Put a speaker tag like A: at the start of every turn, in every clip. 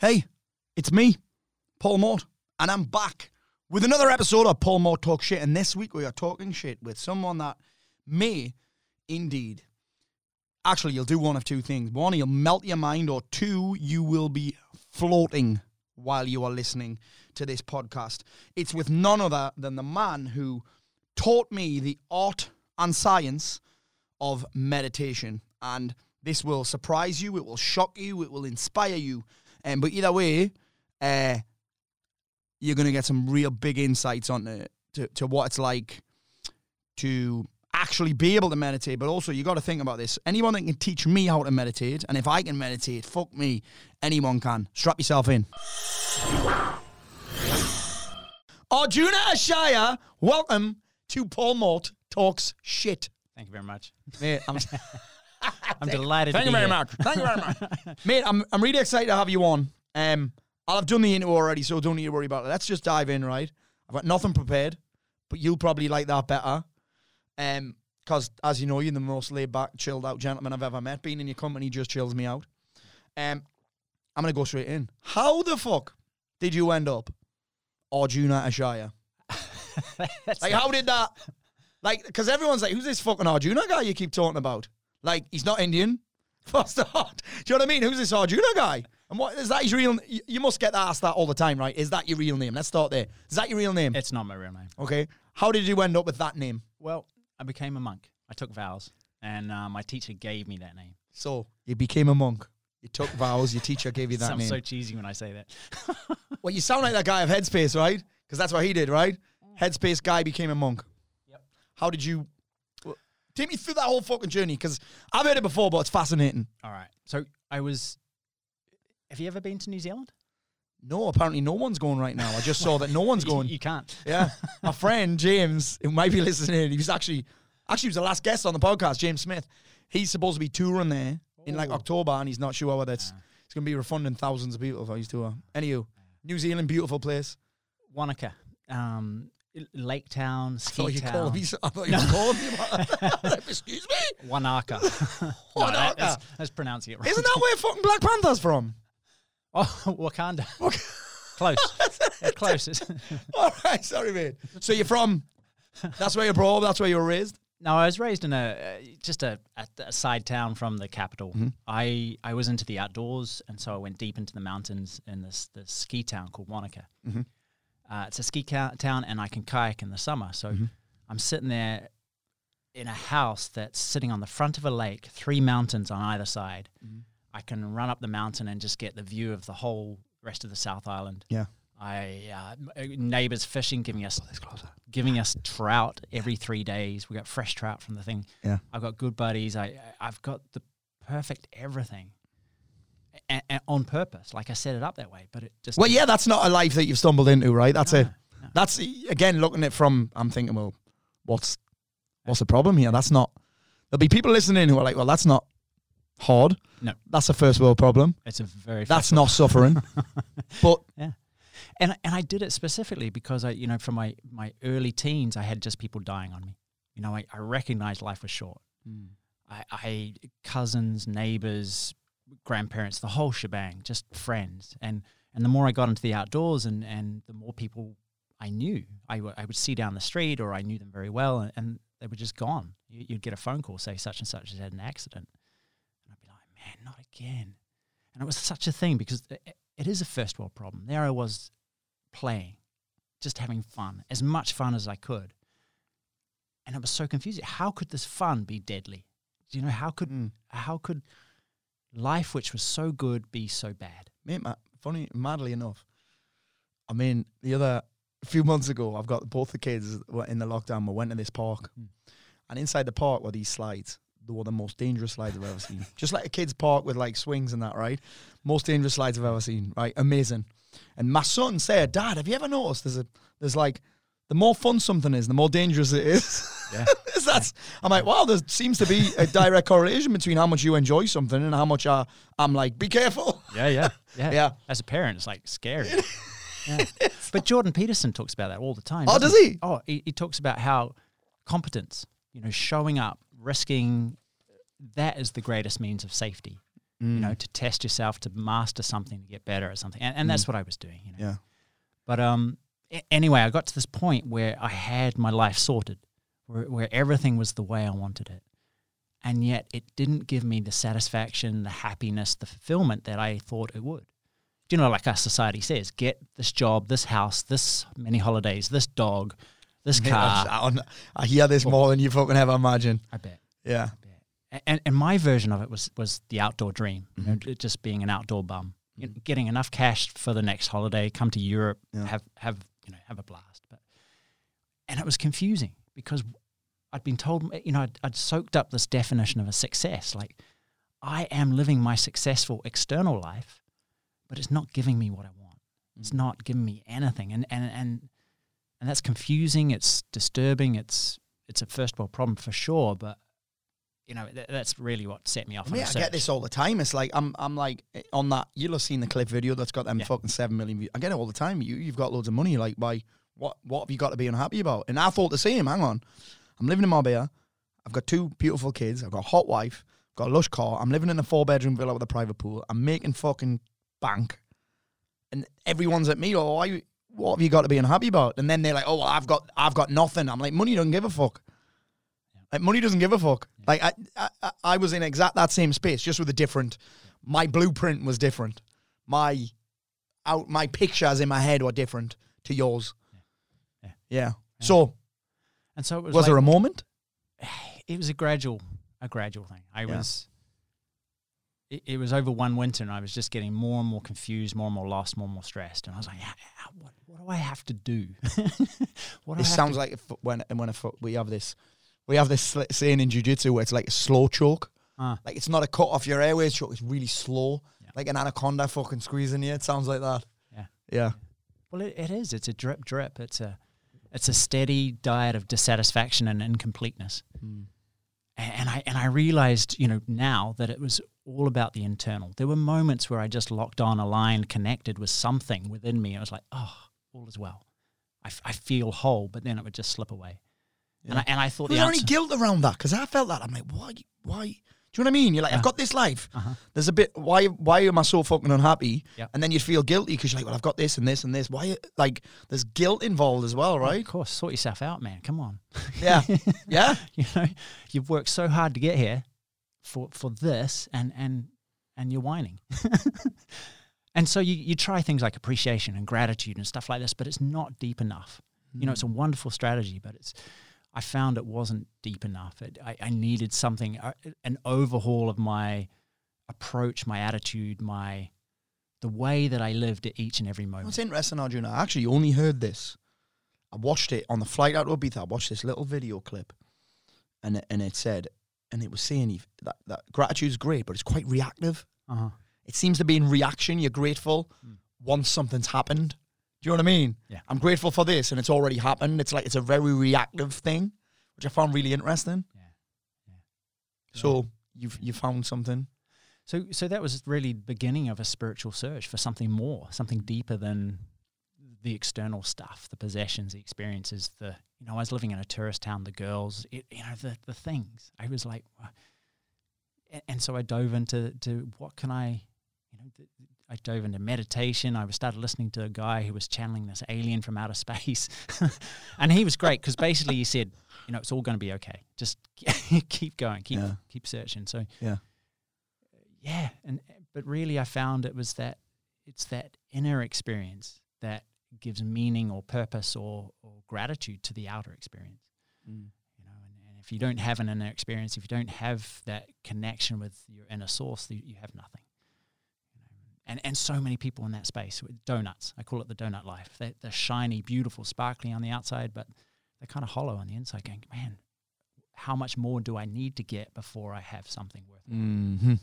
A: Hey, it's me, Paul Mort, and I'm back with another episode of Paul Mort Talk Shit. And this week we are talking shit with someone that may indeed. Actually, you'll do one of two things. One, you'll melt your mind, or two, you will be floating while you are listening to this podcast. It's with none other than the man who taught me the art and science of meditation. And this will surprise you, it will shock you, it will inspire you. Um, but either way, uh, you're going to get some real big insights on the, to, to what it's like to actually be able to meditate. But also, you got to think about this. Anyone that can teach me how to meditate, and if I can meditate, fuck me, anyone can. Strap yourself in. Arjuna Ishaya, welcome to Paul Mort Talks Shit.
B: Thank you very much.
A: Mate, I'm,
B: delighted
A: Thank you very
B: here.
A: much. Thank you very much. Mate, I'm, I'm really excited to have you on. Um, I've done the intro already, so don't need to worry about it. Let's just dive in, right? I've got nothing prepared, but you'll probably like that better. Um, because as you know, you're the most laid back, chilled out gentleman I've ever met. Being in your company just chills me out. Um, I'm gonna go straight in. How the fuck did you end up Arjuna
B: Ishaya?
A: Like, how did that? Like, because everyone's like, who's this fucking Arjuna guy you keep talking about? Like, he's not Indian. A start. Do you know what I mean? Who's this Arjuna guy? And what is that his real? You, you must get asked that all the time, right? Is that your real name? Let's start there. Is that your real name?
B: it's not my real name.
A: Okay. How did you end up with that name?
B: Well, I became a monk. I took vows, and uh, my teacher gave me that name.
A: So you became a monk. You took vows. Your teacher gave you that
B: Sounds
A: name.
B: so cheesy when I say that.
A: well, you sound like that guy of Headspace, right? Because that's what he did, right? Headspace guy became a monk.
B: Yep.
A: How did you? Take me through that whole fucking journey because I've heard it before, but it's fascinating.
B: All right. So I was. Have you ever been to New Zealand?
A: No, apparently no one's going right now. I just saw that no one's
B: You-
A: going.
B: You, can't.
A: Yeah, my friend James, who might be listening, he was actually actually he was the last guest on the podcast. James Smith, he's supposed to be touring there in like
B: Oh.
A: October, and he's not sure whether it's
B: Ah.
A: it's going to be refunding thousands of people for his tour. Anywho, New Zealand, beautiful place.
B: Wanaka, um, Lake Town,
A: I thought
B: Ski
A: you
B: Town.
A: called me. I thought you were calling me. Excuse me.
B: Wanaka. No,
A: Wanaka.
B: that- that's, that's pronouncing it wrong.
A: Isn't that where fucking Black Panther's from?
B: Oh, Wakanda. Close. Yeah, close.
A: All right, sorry, mate. So you're from? That's where you're brought up. That's where you were raised.
B: No, I was raised in a uh, just a, a, a side town from the capital.
A: Mm-hmm.
B: I I was into the outdoors, and so I went deep into the mountains in this this ski town called Wanaka.
A: Mm-hmm.
B: Uh, it's a ski ca- town, and I can kayak in the summer. So
A: Mm-hmm.
B: I'm sitting there in a house that's sitting on the front of a lake, three mountains on either side.
A: Mm-hmm.
B: I can run up the mountain and just get the view of the whole rest of the South Island.
A: Yeah.
B: I uh, neighbors fishing, giving us giving us trout every three days. We got fresh trout from the thing.
A: Yeah.
B: I've got good buddies. I I've got the perfect everything, and, on purpose. Like I set it up that way, but it just
A: Well, yeah, that's not a life that you've stumbled into, right? That's
B: No,
A: it.
B: no.
A: That's again looking at it from. I'm thinking, well, what's what's the problem here? That's not. There'll be people listening who are like, well, that's not hard.
B: No.
A: that's a first world problem.
B: It's a very
A: That's not suffering. but
B: Yeah. And and I did it specifically because I, you know, from my my early teens, I had just people dying on me. You know, I, I recognized life was short. Mm. I, I cousins, neighbors, grandparents, the whole shebang, just friends. And and the more I got into the outdoors, and and the more people I knew, I w- I would see down the street, or I knew them very well, and, and they were just gone. You, you'd get a phone call, say such and such has had an accident, and I'd be like, man, not again. And it was such a thing because it, it is a first world problem. There I was playing, just having fun, as much fun as I could. And it was so confusing. How could this fun be deadly? Do you know how could
A: Mm.
B: how could life, which was so good, be so bad?
A: mate, ma- funny, madly enough, I mean, the other a few months ago, I've got both the kids were in the lockdown. We went to this park,
B: Mm.
A: and inside the park were these slides. They were the most dangerous slides I've ever seen. Just like a kids' park with like swings and that, right? Most dangerous slides I've ever seen, right? Amazing. And my son said, "Dad, have you ever noticed there's a there's like the more fun something is, the more dangerous it is."
B: Yeah.
A: That's I'm like, wow, there seems to be a direct correlation between how much you enjoy something and how much I, I'm like, be careful.
B: Yeah, yeah, yeah.
A: Yeah.
B: As a parent, it's like scary. Yeah. But Jordan Peterson talks about that all the time.
A: Oh, does he?
B: Oh, he, he talks about how competence, you know, showing up, risking, that is the greatest means of safety.
A: Mm.
B: you know, to test yourself, to master something, to get better at something. And, and that's what I was doing, you know.
A: Yeah.
B: But um, anyway, I got to this point where I had my life sorted, where, where everything was the way I wanted it. And yet it didn't give me the satisfaction, the happiness, the fulfillment that I thought it would. Do you know, like our society says, get this job, this house, this many holidays, this dog, this car.
A: I, I hear this more than you fucking ever imagine.
B: I bet.
A: Yeah.
B: A- And, and my version of it was was the outdoor dream,
A: Mm-hmm.
B: j- just being an outdoor bum, You know, getting enough cash for the next holiday, come to Europe,
A: Yeah.
B: have have you know have a blast. But and it was confusing because I'd been told, you know, I'd, I'd soaked up this definition of a success, like I am living my successful external life, but it's not giving me what I want. It's not giving me anything, and and and and that's confusing. It's disturbing. It's it's a first world problem for sure, but you know th- that's really what set me off.
A: I mean,
B: the
A: I get this all the time. It's like I'm, I'm like eh, on that. You'll have seen the clip video that's got them
B: Yeah.
A: fucking seven million views. I get it all the time. You, you've got loads of money. Like, why? What, what have you got to be unhappy about? And I thought the same. Hang on, I'm living in Marbella. I've got two beautiful kids. I've got a hot wife. I've got a lush car. I'm living in a four bedroom villa with a private pool. I'm making fucking bank, and everyone's at me. Oh, why? What have you got to be unhappy about? And then they're like, oh, well, I've got, I've got nothing. I'm like, money doesn't give a fuck. Like money doesn't give a fuck. Like I, I, I- I was in exact that same space, just with a different. My blueprint was different. My, out my pictures in my head were different to yours.
B: Yeah.
A: Yeah. So
B: and so it was.
A: was there a moment?
B: it was a gradual a gradual thing. I
A: Yeah.
B: was it, it was over one winter and I was just getting more and more confused, more and more lost, more and more stressed. And I was like, "How- how- what, what do I have to do? what have
A: sounds like when when a, we have this, we have this saying in jiu-jitsu where it's like a slow choke.
B: Ah.
A: Like it's not a cut off your airways choke. It's really slow,
B: Yeah.
A: like an anaconda fucking squeezing you. It sounds like that.
B: Yeah.
A: Yeah.
B: well, it, it is. It's a drip, drip. It's a it's a steady diet of dissatisfaction and incompleteness.
A: Hmm.
B: A- And I and I realized, you know, now that it was all about the internal. There were moments where I just locked on, aligned, connected with something within me. I was like, oh, all is well. I, f- I feel whole, but then it would just slip away. And I and I thought
A: Was
B: the
A: there any
B: answer,
A: guilt around that? Because I felt that. I'm like, why? Why? Do you know what I mean? You're like,
B: Yeah.
A: I've got this life.
B: Uh-huh.
A: There's a bit. Why? Why am I so fucking unhappy?
B: Yep.
A: And then you feel guilty because you're like, well, I've got this and this and this. Why? Like, there's guilt involved as well, right?
B: Of course, sort yourself out, man. Come on.
A: Yeah. yeah.
B: you know, you've worked so hard to get here for for this, and and and you're whining. and so you you try things like appreciation and gratitude and stuff like this, but it's not deep enough. You know, it's a wonderful strategy, but it's. I found it wasn't deep enough. It, I, I needed something, uh, an overhaul of my approach, my attitude, my the way that I lived at each and every moment.
A: What's interesting, Arjuna, I actually only heard this. I watched it on the flight out to Ibiza. I watched this little video clip, and it, and it said, and it was saying if- that gratitude is great, but it's quite reactive.
B: Uh-huh.
A: It seems to be in reaction. You're grateful
B: Mm.
A: once something's happened. Do you know what I mean?
B: Yeah.
A: I'm grateful for this, and it's already happened. It's like it's a very reactive thing, which I found really interesting.
B: Yeah. Yeah.
A: So you've you found something.
B: So, so that was really the beginning of a spiritual search for something more, something deeper than the external stuff, the possessions, the experiences. The you know, I was living in a tourist town. The girls, it, you know, the the things. I was like, and, and so I dove into to what can I, you know, th- I dove into meditation. I was started listening to a guy who was channeling this alien from outer space, and he was great because basically he said, you know, it's all going to be okay. Just keep going, keep
A: Yeah.
B: keep searching. So
A: Yeah.
B: yeah and but really i found it was that it's that inner experience that gives meaning or purpose or, or gratitude to the outer experience mm. you know and, and if you don't have an inner experience if you don't have that connection with your inner source you, you have nothing and and so many people in that space with donuts i call it the donut life they're, they're shiny beautiful sparkly on the outside but they're kind of hollow on the inside going man how much more do i need to get before i have something worthwhile
A: Mm-hmm.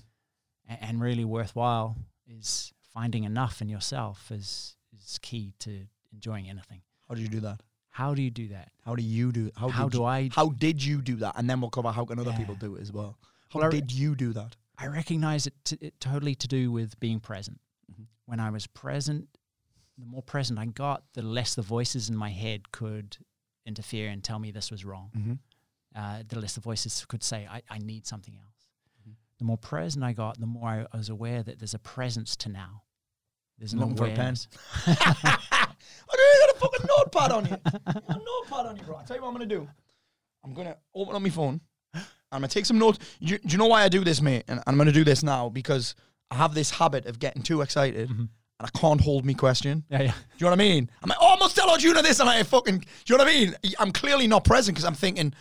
B: a- and really worthwhile is finding enough in yourself is is key to enjoying anything.
A: How do you do that?
B: How do you do that?
A: How do you do? How,
B: How, do
A: you,
B: I?
A: How did you do that? And then we'll cover how can other people do it as well. How
B: Well,
A: did you do that?
B: I recognize it, t- it totally to do with being present.
A: Mhm.
B: When I was present, the more present I got, the less the voices in my head could interfere and tell me this was wrong.
A: Mm-hmm.
B: uh, the list of voices could say, I, I need something else.
A: Mhm.
B: the more present I got, the more I, I was aware that there's a presence to now. There's an
A: looking for a pen. I don't got a fucking notepad on you. Got a notepad on you, bro. I'll tell you what I'm gonna do. I'm gonna open up my phone. I'm gonna take some notes. Do, do you know why I do this, mate? And I'm gonna do this now because I have this habit of getting too excited
B: Mm-hmm.
A: and I can't hold me question.
B: Yeah, yeah.
A: Do you know what I mean? I'm like, oh, I must tell Arjuna this, and I fucking. Do you know what I mean? I'm clearly not present because I'm thinking,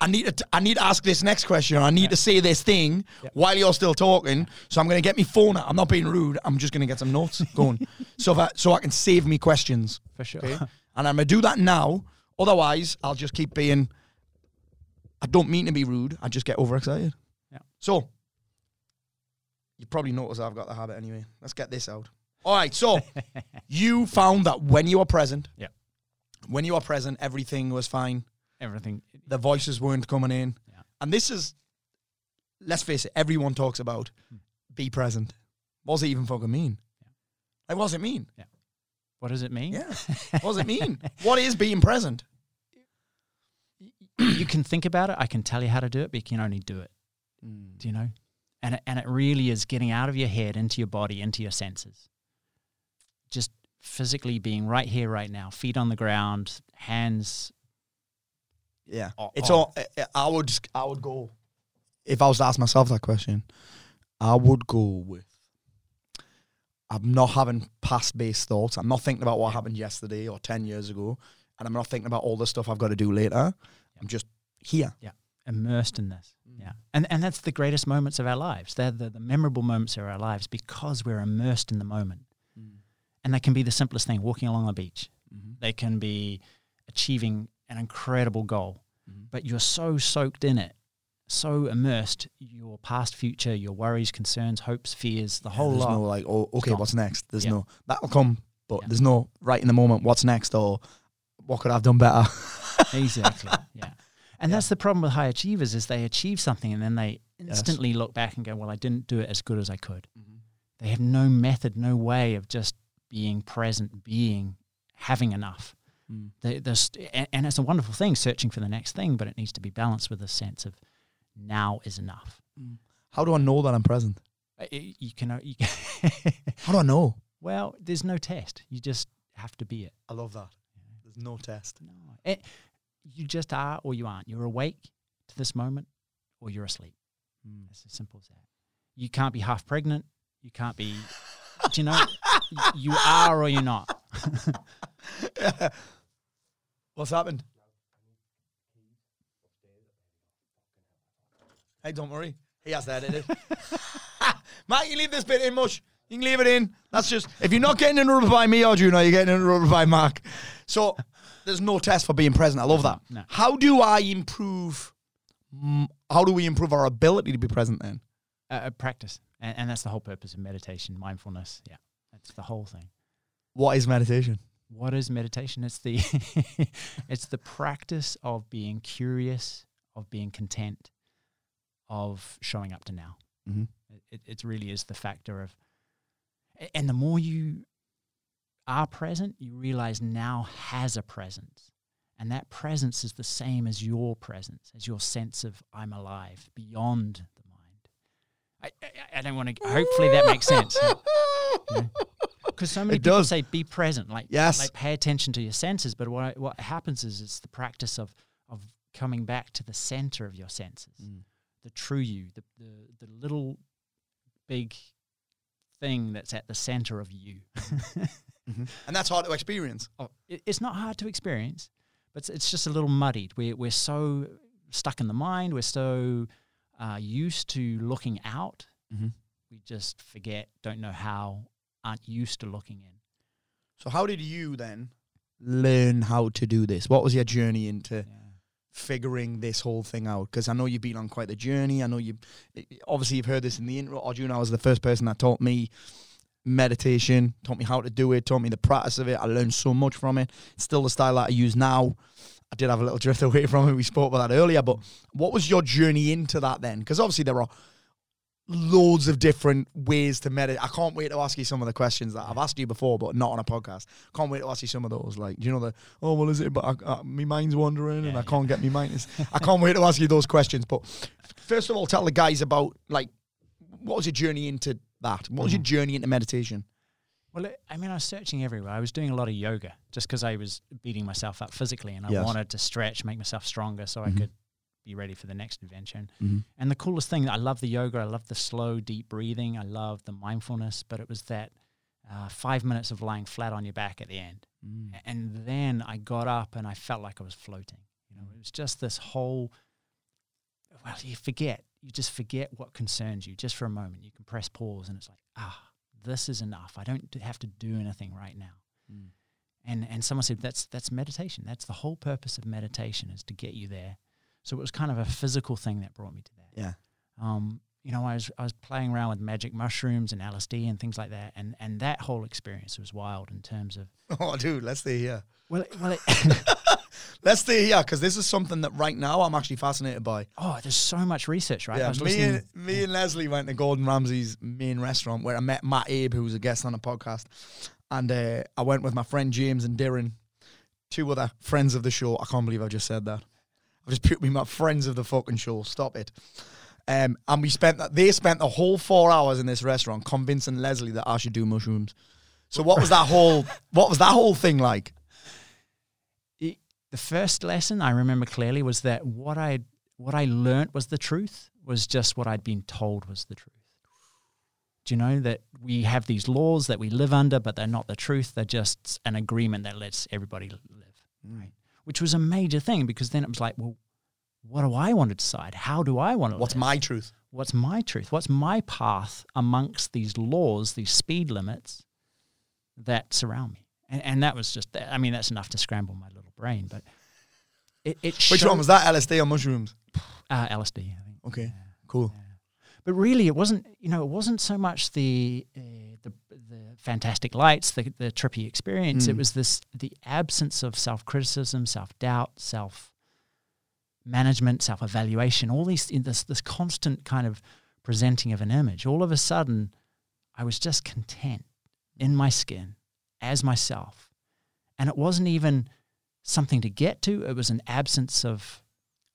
A: I need to, I need to ask this next question. I need to say this thing while you're still talking. So I'm gonna get my phone out. I'm not being rude. I'm just gonna get some notes going, so that so I can save me questions.
B: For sure.
A: Okay, and I'm gonna do that now. Otherwise, I'll just keep being. I don't mean to be rude. I just get overexcited.
B: Yeah.
A: So you probably notice I've got the habit anyway. Let's get this out. All right. So you found that when you were present,
B: Yeah.
A: when you were present, everything was fine.
B: Everything.
A: The voices weren't coming in,
B: Yeah.
A: and this is, let's face it, everyone talks about hmm. be present. Does it even fucking mean? Like, what does it mean? Yeah.
B: What does it mean?
A: Yeah. What does it mean? what is being present?
B: You can think about it. I can tell you how to do it, but you can only do it. Mm. Do you know? And it, and it really is getting out of your head into your body, into your senses. Just physically being right here, right now, feet on the ground, hands.
A: Yeah, it's all. I- I would. just- I would go. If I was to ask myself that question, I would go with. I'm not having past based thoughts. I'm not thinking about what happened yesterday or ten years ago, and I'm not thinking about all the stuff I've got to do later. I'm just here. Yeah.
B: Immersed in this. Mm. Yeah. And and that's the greatest moments of our lives. They're the, the memorable moments of our lives because we're immersed in the moment. Mm. And they can be the simplest thing, walking along the beach. Mm-hmm. They can be achieving an incredible goal. Mm-hmm. But you're so soaked in it, so immersed, your past, future, your worries, concerns, hopes, fears, the whole
A: there's
B: lot.
A: no like, oh, okay, what's next? There's
B: Yeah.
A: no that'll come, but
B: Yeah.
A: there's no right in the moment. What's next, or what could I have done better?
B: exactly. Yeah. And that's the problem with high achievers is they achieve something and then they instantly look back and go, "Well, I didn't do it as good as I could." Mm-hmm. They have no method, no way of just being present, being having enough. Mm. They, there's, and, and it's a wonderful thing, searching for the next thing, but it needs to be balanced with a sense of now is enough. Mm.
A: How do I know that I'm present?
B: Uh, You can, you can
A: How do I know?
B: well, there's no test. You just have to be it.
A: I love that. No test.
B: No, it, you just are or you aren't. You're awake to this moment, or you're asleep. Hmm. It's as simple as that. You can't be half pregnant. You can't be. do you know? you are or you're not.
A: What's happened? Hey, don't worry. He has to edit it. Matt, you leave this bit in, mush. You can leave it in. That's just if you're not getting interrupted by me Arjuna, you're getting interrupted by Mark. So there's no test for being present. I love that.
B: No.
A: How do I improve? How do we improve our ability to be present then?
B: Uh, practice, and, and that's the whole purpose of meditation, mindfulness. Yeah, that's the whole thing.
A: What is meditation?
B: What is meditation? It's the it's the practice of being curious, of being content, of showing up to now.
A: Mm-hmm.
B: It, it really is the factor of, and the more you are present, you realize now has a presence. And that presence is the same as your presence, as your sense of I'm alive beyond the mind. I, I, I don't want to, hopefully that makes sense. Because so many
A: It
B: people
A: does.
B: say be present, like,
A: Yes.
B: like pay attention to your senses. But what, what happens is it's the practice of, of coming back to the center of your senses mm. the true you, the, the, the little big thing that's at the center of you.
A: And that's hard to experience.
B: oh, it, it's not hard to experience, but it's, it's just a little muddied. We're, we're so stuck in the mind, we're so uh, used to looking out,
A: Mhm.
B: we just forget, don't know how, aren't used to looking in.
A: So how did you then learn how to do this? What was your journey into
B: Yeah.
A: figuring this whole thing out? Because I know you've been on quite the journey. I know you obviously you've heard this in the intro. Arjuna was the first person that taught me meditation, taught me how to do it, taught me the practice of it. I learned so much from it. It's still the style that I use now. I did have a little drift away from it. We spoke about that earlier, but what was your journey into that then? Because obviously there are loads of different ways to meditate. I can't wait to ask you some of the questions that I've asked you before, but not on a podcast. Can't wait to ask you some of those. Like, do you know, the oh well, is it? But I, I, my mind's wandering and I
B: yeah.
A: can't get my mind. It's- I can't wait to ask you those questions. But first of all, tell the guys about like what was your journey into that? What was your journey into meditation?
B: Well, it- I mean, I was searching everywhere. I was doing a lot of yoga just because I was beating myself up physically and I
A: Yes.
B: wanted to stretch, make myself stronger so I
A: Mhm.
B: could be ready for the next adventure. And,
A: Mhm.
B: and the coolest thing, I love the yoga, I love the slow, deep breathing, I love the mindfulness, but it was that uh, five minutes of lying flat on your back at the end. A- And then I got up and I felt like I was floating. You know, it was just this whole. Well, you forget. You just forget what concerns you just for a moment. You can press pause, and it's like, ah, this is enough. I don't have to do anything right now.
A: Mm.
B: And and someone said that's that's meditation. That's the whole purpose of meditation is to get you there. So it was kind of a physical thing that brought me to that.
A: Yeah.
B: Um, you know, I was I was playing around with magic mushrooms and LSD and things like that, and and that whole experience was wild in terms of
A: Oh, dude, let's stay here.
B: well, it, well, it,
A: Let's stay here because this is something that right now I'm actually fascinated by.
B: oh, there's so much research, right? I
A: Yeah, me
B: listening-
A: and, me and Leslie went to Gordon Ramsay's main restaurant where I met Matt Abe, who was a guest on the podcast. And uh, I went with my friend James and Darren, two other friends of the show. I can't believe I just said that. I've just put me my friends of the fucking show. Stop it. Um, and we spent that. They spent the whole four hours in this restaurant convincing Leslie that I should do mushrooms. So what was that whole? What was that whole thing like?
B: The first lesson I remember clearly was that what I what I learnt was the truth was just what I'd been told was the truth. Do you know that we have these laws that we live under, but they're not the truth? They're just an agreement that lets everybody live, hmm. right? Which was a major thing because then it was like, well, what do I want to decide? How do I want to?
A: What's
B: live?
A: my truth?
B: what's my truth? What's my path amongst these laws, these speed limits that surround me? And, and that was just, I mean, that's enough to scramble my little brain. But it, it
A: Which
B: showed-
A: one was that? LSD or mushrooms?
B: uh, LSD, I think.
A: Okay, cool.
B: But really, it wasn't. You know, it wasn't so much the uh, the the fantastic lights, the the trippy experience. It
A: Mm.
B: was this the absence of self criticism, self doubt, self management, self evaluation. All these in this this constant kind of presenting of an image. All of a sudden, I was just content in my skin as myself, and it wasn't even something to get to. It was an absence of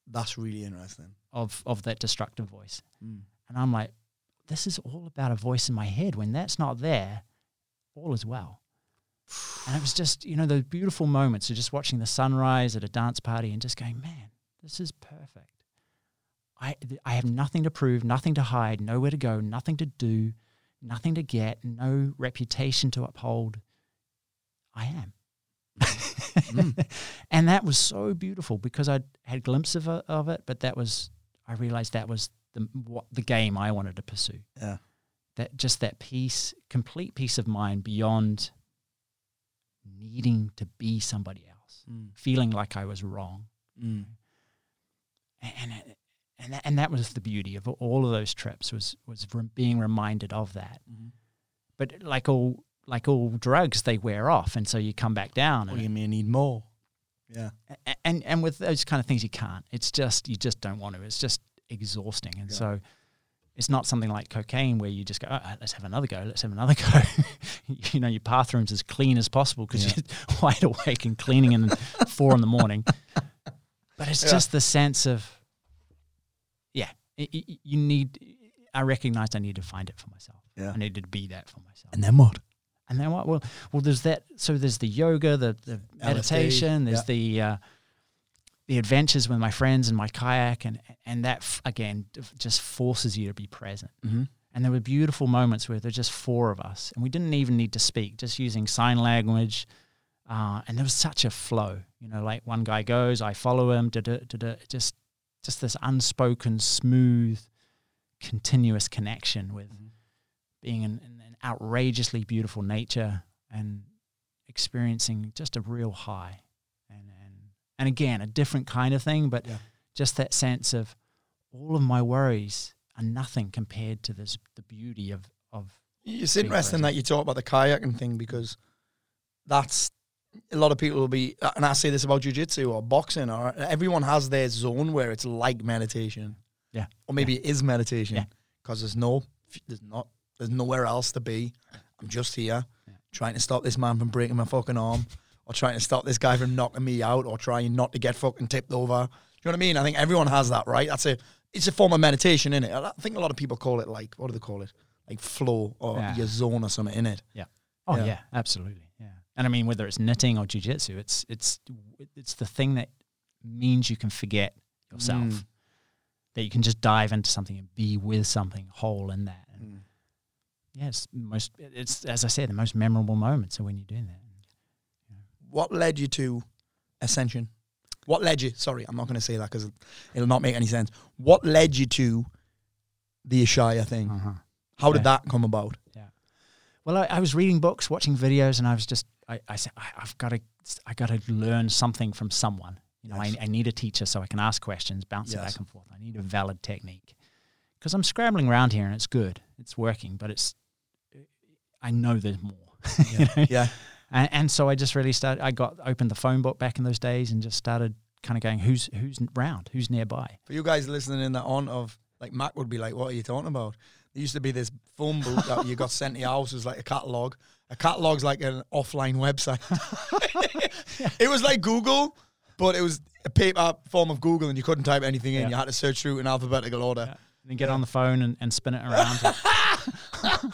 A: That's really interesting.
B: of of that destructive voice.
A: Mm.
B: And I'm like, this is all about a voice in my head. When that's not there, all is well. And it was just, you know, those beautiful moments of just watching the sunrise at a dance party and just going, man, this is perfect. I, I have nothing to prove, nothing to hide, nowhere to go, nothing to do, nothing to get, no reputation to uphold. I am. and that was so beautiful because I had glimpses of, it- of it, but that was, I realized that was the, what, the game I wanted to pursue.
A: Yeah.
B: That just that peace, complete peace of mind beyond needing to be somebody else,
A: Mm.
B: feeling like I was wrong.
A: Mm.
B: and and and that, and that was the beauty of all of those trips was was re- being reminded of that.
A: Mm-hmm.
B: But like all like all drugs, they wear off, and so you come back down.
A: Well,
B: And,
A: you may need more. Yeah.
B: a- and and with those kind of things, you can't. It's just you just don't want to. It's just exhausting, and
A: Yeah.
B: so. It's not something like cocaine where you just go, oh, let's have another go, let's have another go. you know, your bathroom's as clean as possible because
A: Yeah.
B: you're wide awake and cleaning in four in the morning. But it's
A: Yeah.
B: just the sense of, yeah, you need. I recognized I needed to find it for myself.
A: Yeah.
B: I needed to be that for myself.
A: And then what?
B: And then what? Well, well, there's that. So there's the yoga, the the meditation. There's
A: yeah.
B: the uh, the adventures with my friends and my kayak, and and that f- again just forces you to be present.
A: Mm-hmm.
B: And there were beautiful moments where there's just four of us, and we didn't even need to speak, just using sign language. Uh, and there was such a flow, you know, like one guy goes, I follow him, da da da da, just just this unspoken, smooth, continuous connection with
A: Mhm.
B: being in, in outrageously beautiful nature and experiencing just a real high, and and and again a different kind of thing, but
A: Yeah.
B: just that sense of all of my worries are nothing compared to this the beauty of of
A: It's interesting
B: present.
A: that you talk about the kayaking thing because that's a lot of people will be, and I say this about jujitsu or boxing, or everyone has their zone where it's like meditation.
B: Yeah.
A: Or maybe it is meditation.
B: Yeah.
A: because there's no, there's not, there's nowhere else to be. I'm just here trying to stop this man from breaking my fucking arm, or trying to stop this guy from knocking me out, or trying not to get fucking tipped over. Do you know what I mean? I think everyone has that, right? That's a, it's a form of meditation, in it. I think a lot of people call it like, what do they call it? Like flow or
B: Yeah.
A: your zone or something in it. Yeah.
B: Oh
A: Yeah.
B: yeah. absolutely. Yeah. And I mean whether it's knitting or jujitsu, it's it's it's the thing that means you can forget yourself.
A: Mm.
B: That you can just dive into something and be with something whole in that. And
A: Mm.
B: Yeah, it's most it's as I said, the most memorable moments are when you're doing that.
A: What led you to Ascension? What led you? Sorry, I'm not going to say that because it'll not make any sense. What led you to the Ishaya thing?
B: Uh-huh.
A: How did that come about? Yeah.
B: Well, I, I was reading books, watching videos, and I was just, I, I said, I, I've got to, I got to learn something from someone. You know,
A: Yes.
B: I, I need a teacher so I can ask questions, bounce it back and forth. I need a valid technique because I'm scrambling around here and it's good, it's working, but it's, I know there's more. you know?
A: Yeah.
B: And, and so I just really started. I got opened the phone book back in those days and just started kind of going, who's who's round, who's nearby.
A: For you guys listening in that on of like Mac would be like, what are you talking about? There used to be this phone book that you got sent to your house was like a catalog. A catalog's like an offline website. it was like Google, but it was a paper form of Google, and you couldn't type anything in.
B: Yeah.
A: You had to search through in alphabetical order.
B: And then get on the phone and, and spin it around.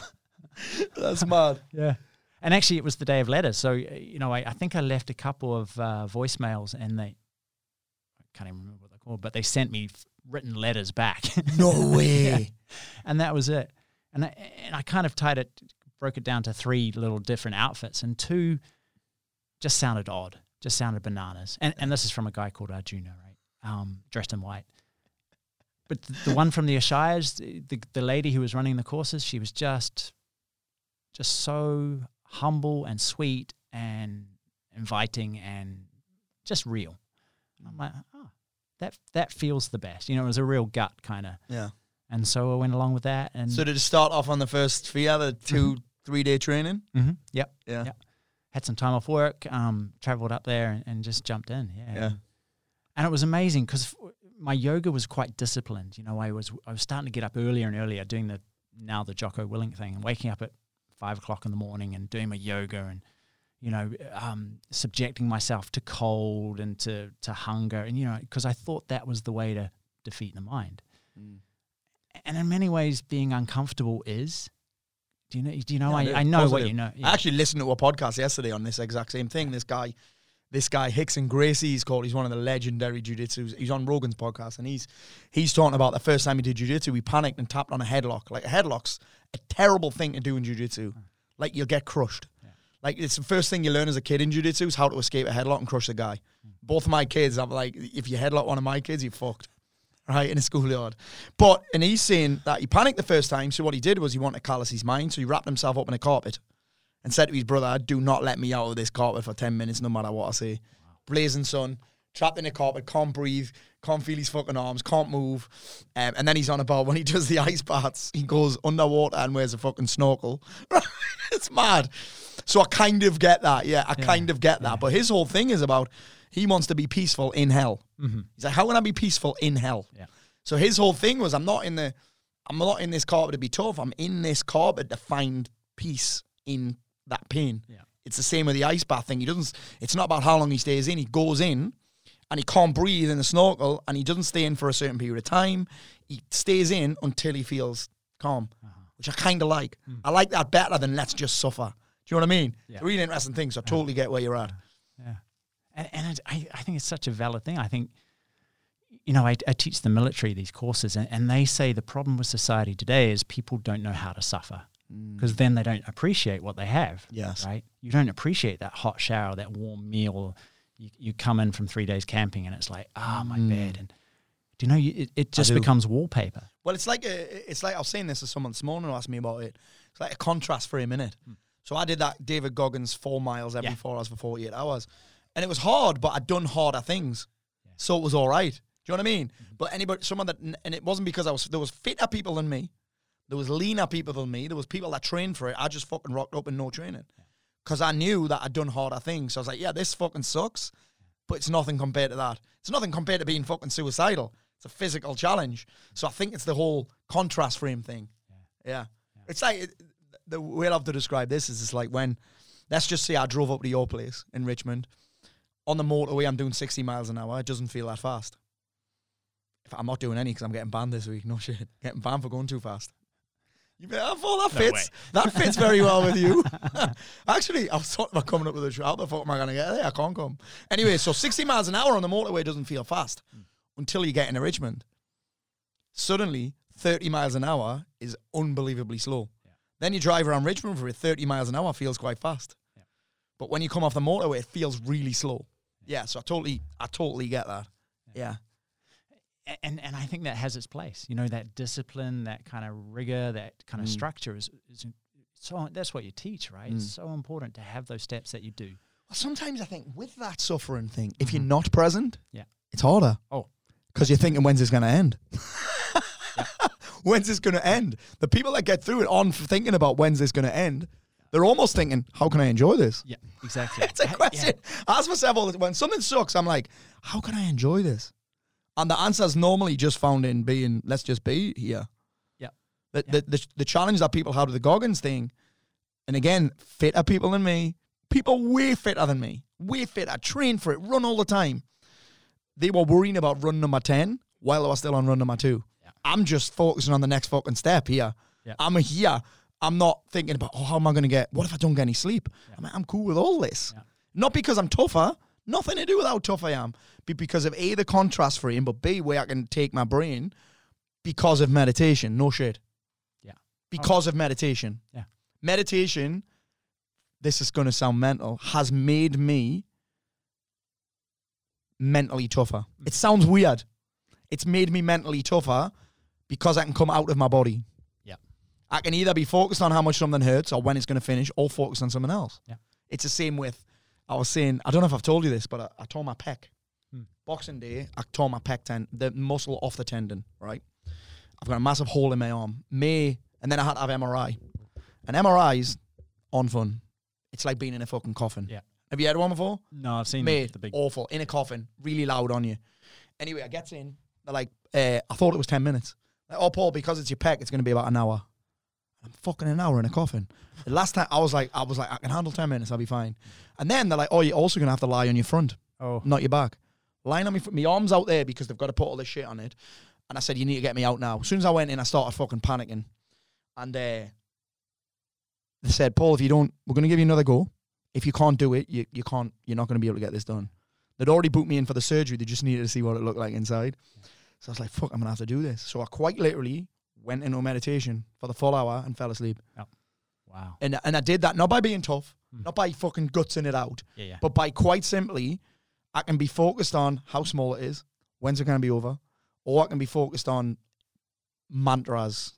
A: That's mad.
B: Yeah. And actually, it was the day of letters. So, you know, I, I think I left a couple of uh, voicemails and they, I can't even remember what they're called, but they sent me f- written letters back.
A: No way.
B: Yeah. And that was it. And I, and I kind of tied it, broke it down to three little different outfits, and two just sounded odd, just sounded bananas. And, and this is from a guy called Arjuna, right? Um, dressed in white. But th- the one from the Ishayas, the, the lady who was running the courses, she was just, just so humble and sweet and inviting and just real. I'm like, oh, that that feels the best. You know, it was a real gut kind of.
A: Yeah.
B: And so I went along with that. And
A: So did it start off on the first Sphere, the 2 three day training?
B: Mhm, yep,
A: Yeah.
B: Yep. had some time off work, um, traveled up there and, and just jumped in. Yeah.
A: Yeah.
B: And it was amazing because my yoga was quite disciplined. You know, I was I was starting to get up earlier and earlier, doing the now the Jocko Willink thing, and waking up at five o'clock in the morning and doing my yoga and you know um, subjecting myself to cold and to to hunger and you know because I thought that was the way to defeat the mind. And in many ways, being uncomfortable is. Do you know? Do you know?
A: Yeah,
B: I, I know what you know.
A: I actually listened to a podcast yesterday on this exact same thing. This guy, this guy Rickson Gracie, he's called. He's one of the legendary jujitsu. He's on Rogan's podcast, and he's he's talking about the first time he did jujitsu. He panicked and tapped on a headlock. Like a headlock's a terrible thing to do in jujitsu. Like you'll get crushed. Like it's the first thing you learn as a kid in jujitsu is how to escape a headlock and crush a guy. Mm. Both of my kids, I'm like, if you headlock one of my kids, you're fucked right, in a schoolyard. But, and he's saying that he panicked the first time, so what he did was he wanted to callous his mind, so he wrapped himself up in a carpet and said to his brother, do not let me out of this carpet for 10 minutes, no matter what I say. Blazing sun, trapped in a carpet, can't breathe, can't feel his fucking arms, can't move. Um, and then he's on a boat. when he does the ice baths, he goes underwater and wears a fucking snorkel. it's mad. So I kind of get that. Yeah, I kind of get that. But his whole thing is about he wants to be peaceful in hell. He's like, how can I be peaceful in hell?
B: Yeah.
A: So his whole thing was, I'm not in the, I'm not in this carpet to be tough. I'm in this carpet to find peace in that pain.
B: Yeah.
A: It's the same with the ice bath thing. He doesn't. It's not about how long he stays in. He goes in, and he can't breathe in the snorkel, and he doesn't stay in for a certain period of time. He stays in until he feels calm,
B: Uh-huh.
A: which I kind of like.
B: Mm.
A: I like that better than let's just suffer. Do you know what I mean?
B: Yeah.
A: Really interesting thing. So I totally get where you're at.
B: Yeah. And, and I, I think it's such a valid thing. I think, you know, I, I teach the military these courses, and, and they say the problem with society today is people don't know how to suffer because then they don't appreciate what they have.
A: Yes.
B: Right? You don't appreciate that hot shower, that warm meal. You, you come in from three days camping, and it's like, ah, my bed. And do you know, you, it, it just becomes wallpaper.
A: Well, it's like a, it's like I was saying this to someone this morning who asked me about it. It's like a contrast for a minute. So I did that David Goggins four miles every.
B: Yeah.
A: four hours for forty eight hours, and it was hard, but I'd done harder things, so it was all right. Do you know what I mean?
B: Mm-hmm.
A: But anybody, someone that, and it wasn't because I was there was fitter people than me, there was leaner people than me, there was people that trained for it. I just fucking rocked up in no training because I knew that I'd done harder things. So I was like, yeah, this fucking sucks, but it's nothing compared to that. It's nothing compared to being fucking suicidal. It's a physical challenge. So I think it's the whole contrast frame thing. Yeah. yeah It's like it, the way I love to describe this is it's like when, let's just say I drove up to your place in Richmond. On the motorway, I'm doing 60 miles an hour. It doesn't feel that fast. If I'm not doing any because I'm getting banned this week. No shit. Getting banned for going too fast. You thought that
B: No
A: fits. that fits very well with you. Actually, I was talking about coming up with a. How the fuck am I going to get there? I can't come. Anyway, so 60 miles an hour on the motorway doesn't feel fast hmm. until you get into Richmond. Suddenly, 30 miles an hour is unbelievably slow. Then you drive around Richmond for it, 30 miles an hour feels quite fast.
B: Yeah.
A: But when you come off the motorway, it feels really slow. Yeah, so I totally, I totally get that. Yeah.
B: And and I think that has its place. You know, that discipline, that kind of rigor, that kind of
A: Mm.
B: structure is, is so. That's what you teach, right?
A: Mm.
B: It's so important to have those steps that you do.
A: Well, sometimes I think with that suffering thing, if you're not present,
B: Mm-hmm. Yeah.
A: it's harder.
B: Oh.
A: Because you're thinking, when's this going to end? when's this going to end? The people that get through it aren't thinking about when's this going to end. They're almost thinking, how can I enjoy this?
B: Yeah, exactly.
A: It's a question. I ask myself all the when something sucks, I'm like, how can I enjoy this? And the answer is normally just found in being, let's just be here.
B: Yeah.
A: The,
B: Yeah.
A: the, the, the challenge that people had with the Goggins thing, and again, fitter people than me, people way fitter than me, way fitter, train for it, run all the time. They were worrying about run number 10 while I was still on run number two.
B: Yeah.
A: I'm just focusing on the next fucking step here.
B: Yeah.
A: I'm here. I'm not thinking about, oh, how am I going to get, what if I don't get any sleep?
B: Yeah.
A: I'm, I'm cool with all this.
B: Yeah.
A: Not because I'm tougher, nothing to do with how tough I am, but because of A, the contrast frame, but B, where I can take my brain because of meditation. No shit.
B: Yeah.
A: Because of meditation.
B: Yeah.
A: Meditation, this is going to sound mental, has made me mentally tougher. Mm. It sounds weird. It's made me mentally tougher because I can come out of my body.
B: Yeah.
A: I can either be focused on how much something hurts or when it's going to finish or focus on something else.
B: Yeah.
A: It's the same with, I was saying, I don't know if I've told you this, but I, I tore my pec.
B: Hmm.
A: Boxing day, I tore my pec tendon, the muscle off the tendon, right? I've got a massive hole in my arm. May, and then I had to have MRI. And MRI's on fun. It's like being in a fucking coffin.
B: Yeah.
A: Have you had one before?
B: No, I've seen
A: Mate,
B: the big.
A: awful. In a coffin, really loud on you. Anyway, I get in. They're like, uh, I thought it was 10 minutes. Like, oh, Paul, because it's your pec, it's going to be about an hour. I'm fucking an hour in a coffin. The last time I was like, I was like, I can handle 10 minutes, I'll be fine. And then they're like, oh, you're also going to have to lie on your front,
B: Oh,
A: not your back. Lying on me, my arms out there because they've got to put all this shit on it. And I said, you need to get me out now. As soon as I went in, I started fucking panicking. And uh, they said, Paul, if you don't, we're going to give you another go. If you can't do it, you, you can't, you're not going to be able to get this done. They'd already booked me in for the surgery. They just needed to see what it looked like inside. So I was like, fuck, I'm going to have to do this. So I quite literally went into meditation for the full hour and fell asleep.
B: wow.
A: And, and I did that not by being tough,
B: Mm.
A: not by fucking gutsing it out,
B: Yeah, yeah.
A: but by quite simply, I can be focused on how small it is, when's it going to be over, or I can be focused on mantras.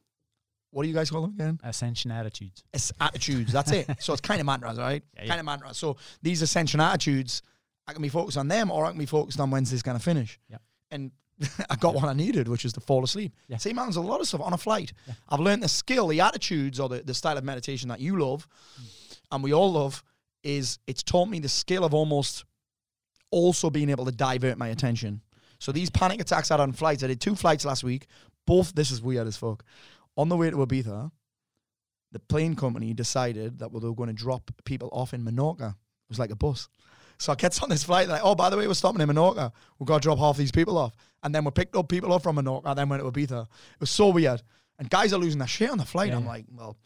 A: What do you guys call them again?
B: Ascension attitudes.
A: It's attitudes. That's it. so it's kind of mantras, right?
B: Yeah.
A: Kind of mantras. So these ascension attitudes, I can be focused on them, or I can be focused on when's this going to finish.
B: Yep.
A: And I got what I needed, which is to fall asleep.
B: Yeah.
A: See, man, there's a lot of stuff on a flight.
B: Yeah.
A: I've learned the skill, the attitudes, or the, the style of meditation that you love, mm. and we all love, is it's taught me the skill of almost also being able to divert my attention. So these panic attacks I had on flights, I did two flights last week. Both, this is weird as fuck. On the way to Ibiza, the plane company decided that well, they were going to drop people off in Menorca. It was like a bus. So I gets on this flight, they're like, oh, by the way, we're stopping in Menorca. We've got to drop half these people off. And then we picked up people off from Menorca, then went to Ibiza. It was so weird. And guys are losing their shit on the flight.
B: Yeah,
A: I'm like, well,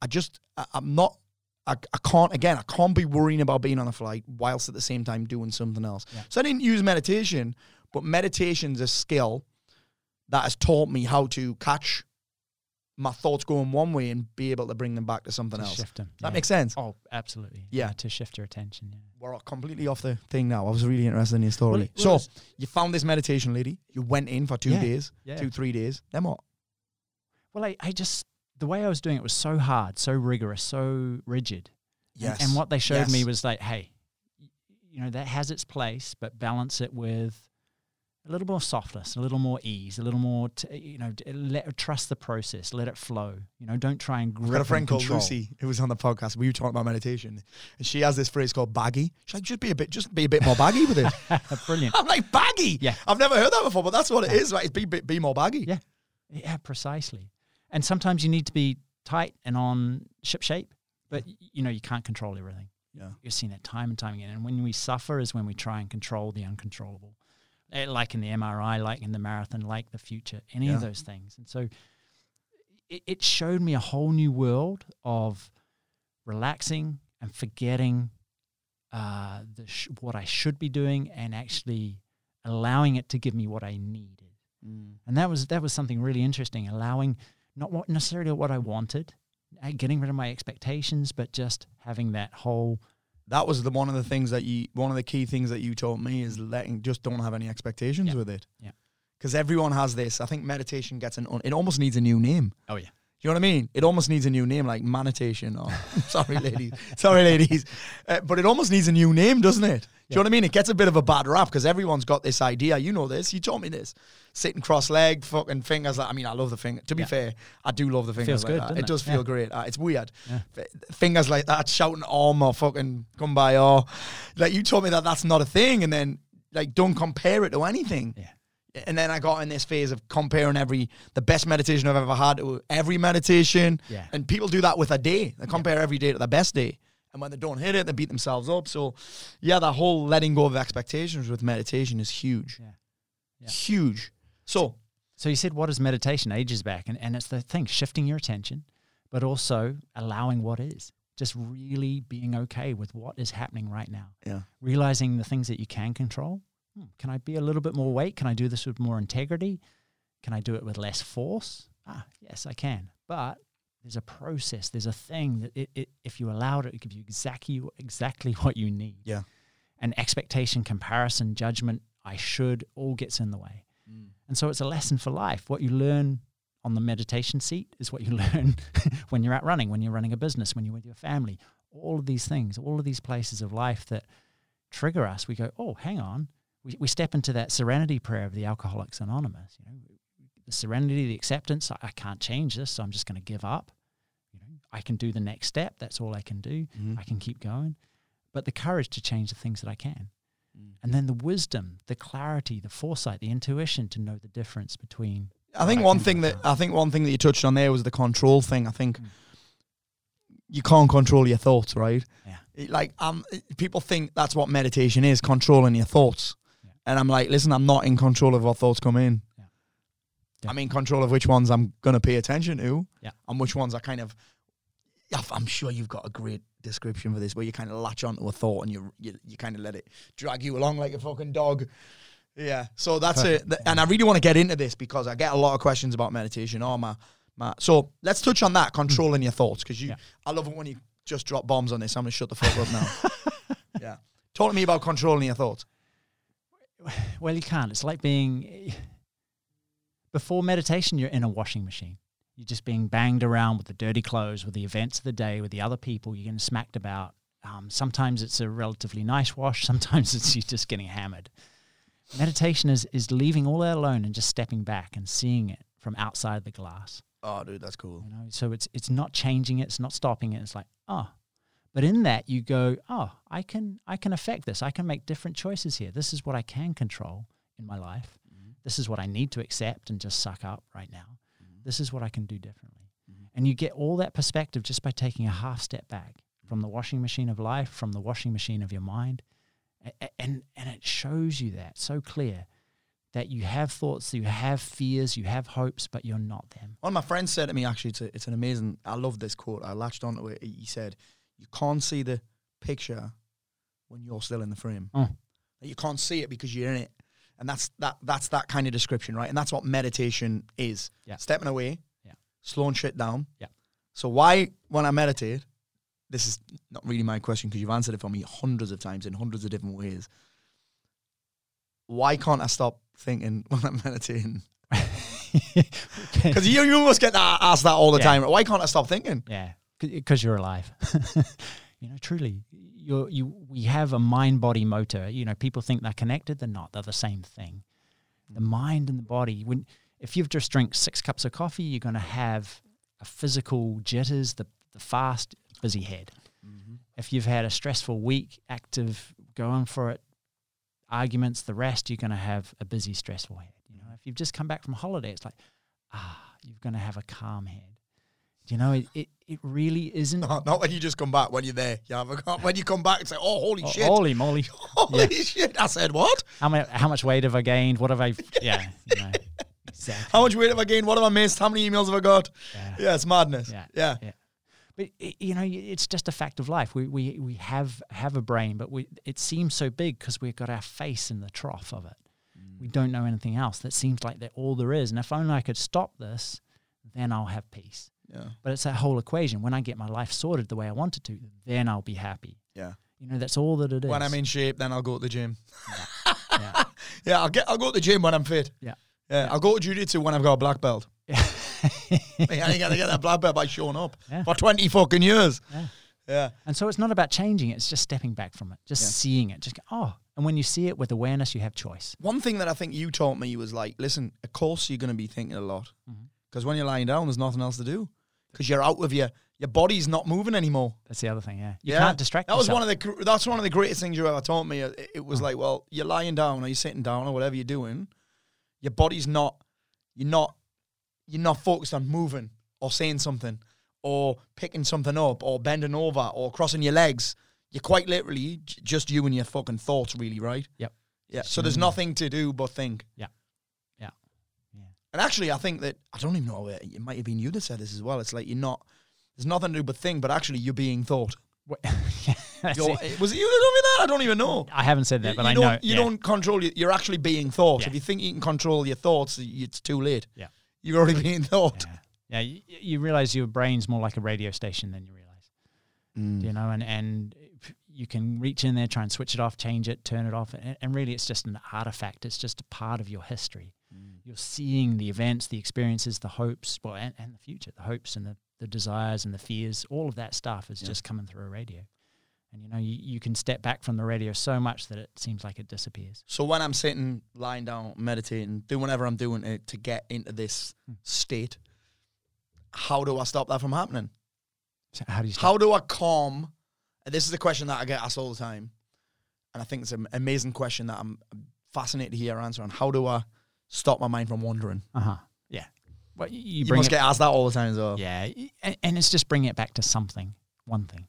A: I just, I, I'm not, I, I can't, again, I can't be worrying about being on a flight whilst at the same time doing something else.
B: Yeah.
A: So I didn't use meditation, but meditation's a skill that has taught me how to catch my thoughts going one way and be able to bring them back to something
B: To
A: else.
B: shift them.
A: That
B: yeah.
A: makes sense.
B: Oh, absolutely.
A: Yeah.
B: To shift your attention. Yeah.
A: We're completely off the thing now. I was really interested in your story.
B: Well,
A: so you found this meditation lady. You went in for two
B: Yeah,
A: days,
B: yeah.
A: two three days. Then what?
B: Well, I, I just the way I was doing it was so hard, so rigorous, so rigid. And-
A: Yes.
B: And, what they showed me was like, hey, you know, that has its place, but balance it with a little more softness, a little more ease, a little more, t- you know, t- let, trust the process, let it flow. You know, don't try and grip
A: I've got a friend called. Lucy who was on the podcast. We were talking about meditation, and she has this phrase called baggy. She's like, just be a bit, just be a bit more baggy with it.
B: Brilliant.
A: I'm like baggy.
B: Yeah.
A: I've never heard that before, but that's what it is. Right? It's be be, be more baggy.
B: Yeah. Yeah, precisely. And sometimes you need to be tight and on ship shape, but you know, you can't control everything.
A: Yeah.
B: You've seen that time and time again. And when we suffer is when we try and control the uncontrollable. Eh, Like in the MRI, like in the marathon, like the future, any of those things. And so it, it showed me a whole new world of relaxing and forgetting uh, the sh- what I should be doing and actually allowing it to give me what I needed. And that was that was something really interesting, allowing not what necessarily what I wanted, uh, getting rid of my expectations, but just having that whole
A: That was the one of the things that you, one of the key things that you told me is letting, just don't have any expectations
B: Yeah.
A: with it.
B: Yeah.
A: Because everyone has this. I think meditation gets an, un- it almost needs a new name.
B: oh yeah
A: Do you know what I mean? It almost needs a new name, like meditation. Or sorry, ladies. Sorry, ladies. Uh, but it almost needs a new name, doesn't it? Do you know what I mean? It gets a bit of a bad rap because everyone's got this idea. You know this. You told me this. Sitting cross-legged, fucking fingers. Like, I mean, I love the finger. To be
B: Yeah.
A: fair, I do love the fingers
B: Feels
A: like
B: good,
A: that. It
B: it?
A: does feel
B: Yeah.
A: great. Uh, it's weird.
B: Yeah.
A: Fingers like that, shouting arm or fucking come by or like you told me that that's not a thing, and then like don't compare it to anything.
B: yeah
A: And then I got in this phase of comparing every the best meditation I've ever had to every meditation.
B: Yeah.
A: And people do that with a day. They compare every day to the best day. And when they don't hit it, they beat themselves up. So yeah, that whole letting go of expectations with meditation is huge.
B: Yeah. Yeah.
A: Huge. So
B: So you said, what is meditation ages back? And, and it's the thing, shifting your attention, but also allowing what is. Just really being okay with what is happening right now.
A: yeah.
B: Realizing the things that you can control. Hmm, can I be a little bit more weight? Can I do this with more integrity? Can I do it with less force? Ah, yes, I can. But there's a process. There's a thing that it, it if you allowed it, it gives you exactly exactly what you need.
A: Yeah.
B: And expectation, comparison, judgment, I should, all gets in the way. Mm. And so it's a lesson for life. What you learn on the meditation seat is what you learn when you're out running, when you're running a business, when you're with your family. All of these things, all of these places of life that trigger us, we go, oh, hang on. We, we step into that serenity prayer of the Alcoholics Anonymous. You know, the serenity, the acceptance. I, I can't change this, so I'm just going to give up. You know, I can do the next step. That's all I can do.
A: Mhm.
B: I can keep going. But the courage to change the things that I can.
A: Mm.
B: And then the wisdom, the clarity, the foresight, the intuition to know the difference between.
A: I think
B: what
A: one thing that. I think one thing that you touched on there was the control thing. I think
B: Mm.
A: you can't control your thoughts, right?
B: Yeah.
A: It- Like um, people think that's what meditation is, controlling your thoughts.
B: Yeah.
A: And I'm like, listen, I'm not in control of what thoughts come in.
B: Yeah.
A: I'm in control of which ones I'm gonna pay attention to,
B: Yeah.
A: and which ones I kind of. I'm sure you've got a great description for this, where you kind of latch onto a thought and you you, you kind of let it drag you along like a fucking dog. Yeah, so that's it. And I really want to get into this because I get a lot of questions about meditation. Oh my, my. So let's touch on that controlling your thoughts because you.
B: Yeah.
A: I love it when you just drop bombs on this. I'm gonna shut the fuck up now. yeah, talk to me about controlling your thoughts.
B: Well, you can't. It's like being. Before meditation, you're in a washing machine. You're just being banged around with the dirty clothes, with the events of the day, with the other people. You're getting smacked about. Um, sometimes it's a relatively nice wash. Sometimes it's you just getting hammered. Meditation is is leaving all that alone and just stepping back and seeing it from outside the glass.
A: Oh, dude, that's cool.
B: You know, so it's it's not changing it, it's not stopping it. It's like, oh. But in that you go, oh, I can I can affect this. I can make different choices here. This is what I can control in my life. This is what I need to accept and just suck up right now. Mm-hmm. This is what I can do differently. Mm-hmm. And you get all that perspective just by taking a half step back from the washing machine of life, from the washing machine of your mind. A- a- And and it shows you that so clear that you have thoughts, you have fears, you have hopes, but you're not them.
A: One of my friends said to me, actually, it's, a, it's an amazing. I love this quote. I latched onto it. He said, "You can't see the picture when you're still in the frame.
B: Oh.
A: You can't see it because you're in it." And that's that. That's that kind of description, right? And that's what meditation is.
B: Yeah.
A: Stepping away.
B: Yeah.
A: Slowing shit down.
B: Yeah.
A: So why, when I meditate, this is not really my question because you've answered it for me hundreds of times in hundreds of different ways. Why can't I stop thinking when I'm meditating? Because you, you almost get that, asked that all the
B: Yeah.
A: time. Why can't I stop thinking?
B: Yeah, because you're alive. you know, truly, you're, you we have a mind body motor. You know, people think they're connected. They're not. They're the same thing. The mind and the body. When if you've just drank six cups of coffee, you're going to have a physical jitters, the the fast, busy head. If you've had a stressful week, active, going for it, arguments, the rest, you're going to have a busy, stressful head. You know, if you've just come back from holiday, it's like, ah, you're going to have a calm head. You know, it, it, it really isn't.
A: Not, not when you just come back. When you're there, you have a, when you come back and say, "Oh, holy
B: Oh,
A: shit!
B: Holy moly.
A: holy shit!" I said, "What?
B: How, much, how much weight have I gained? What have I, yeah, you know, exactly.
A: How much weight have I gained? What have I missed? How many emails have I got?"
B: Yeah.
A: Yeah, it's madness.
B: Yeah.
A: yeah.
B: Yeah. You know, it's just a fact of life. We we we have have a brain, but we it seems so big because we've got our face in the trough of it. We mm. don't know anything else. That seems like that all there is. And if only I could stop this, then I'll have peace.
A: Yeah.
B: But it's that whole equation. When I get my life sorted the way I want it to, then I'll be happy.
A: Yeah.
B: You know, that's all that it is.
A: When I'm in shape, then I'll go to the gym.
B: yeah.
A: Yeah, I'll get. I'll go to the gym when I'm fit.
B: Yeah.
A: Yeah, I'll go to jiu-jitsu when I've got a black belt.
B: Yeah.
A: I ain't gonna get that black belt by showing up
B: Yeah.
A: for twenty fucking years.
B: Yeah.
A: Yeah.
B: And so it's not about changing it, it's just stepping back from it, just
A: Yeah.
B: seeing it. Just go, oh, and when you see it with awareness, you have choice.
A: One thing that I think you taught me was like, listen, of course you're gonna be thinking a lot
B: mm-hmm.
A: because when you're lying down, there's nothing else to do because you're out of your your body's not moving anymore.
B: That's the other thing, yeah. You
A: Yeah.
B: can't distract
A: That was
B: yourself.
A: one of the that's one of the greatest things you ever taught me. It, it was oh. like, well, you're lying down or you're sitting down or whatever you're doing. Your body's not you're not you're not focused on moving or saying something or picking something up or bending over or crossing your legs. You're quite literally j- just you and your fucking thoughts, really, right?
B: Yep.
A: Yeah. So there's nothing to do but think.
B: Yeah.
A: And actually, I think that I don't even know. It, it might have been you that said this as well. It's like you're not. There's nothing to do but think, but actually, you're being thought. You're, was it you that told me that? I don't even know.
B: I haven't said that, but
A: you
B: I know.
A: You
B: yeah.
A: don't control. You're actually being thought.
B: Yeah.
A: If you think you can control your thoughts, it's too late.
B: Yeah.
A: You're already being thought.
B: Yeah, yeah you, you realize your brain's more like a radio station than you realize.
A: Mm.
B: You know, and and you can reach in there, try and switch it off, change it, turn it off, and, and really, it's just an artifact. It's just a part of your history. You're seeing the events, the experiences, the hopes, well, and, and the future, the hopes and the, the desires and the fears. All of that stuff is
A: Yeah.
B: just coming through a radio. And you know, you, you can step back from the radio so much that it seems like it disappears.
A: So when I'm sitting, lying down, meditating, doing whatever I'm doing to, to get into this
B: Hmm.
A: state, how do I stop that from happening?
B: So how do you? Stop?
A: How do I calm? This is a question that I get asked all the time, and I think it's an amazing question that I'm fascinated to hear your answer on. How do I stop my mind from wandering?
B: Uh huh. Yeah. Well, you, you
A: must
B: it,
A: get asked that all the time as well.
B: Yeah, and, and it's just bringing it back to something, one thing.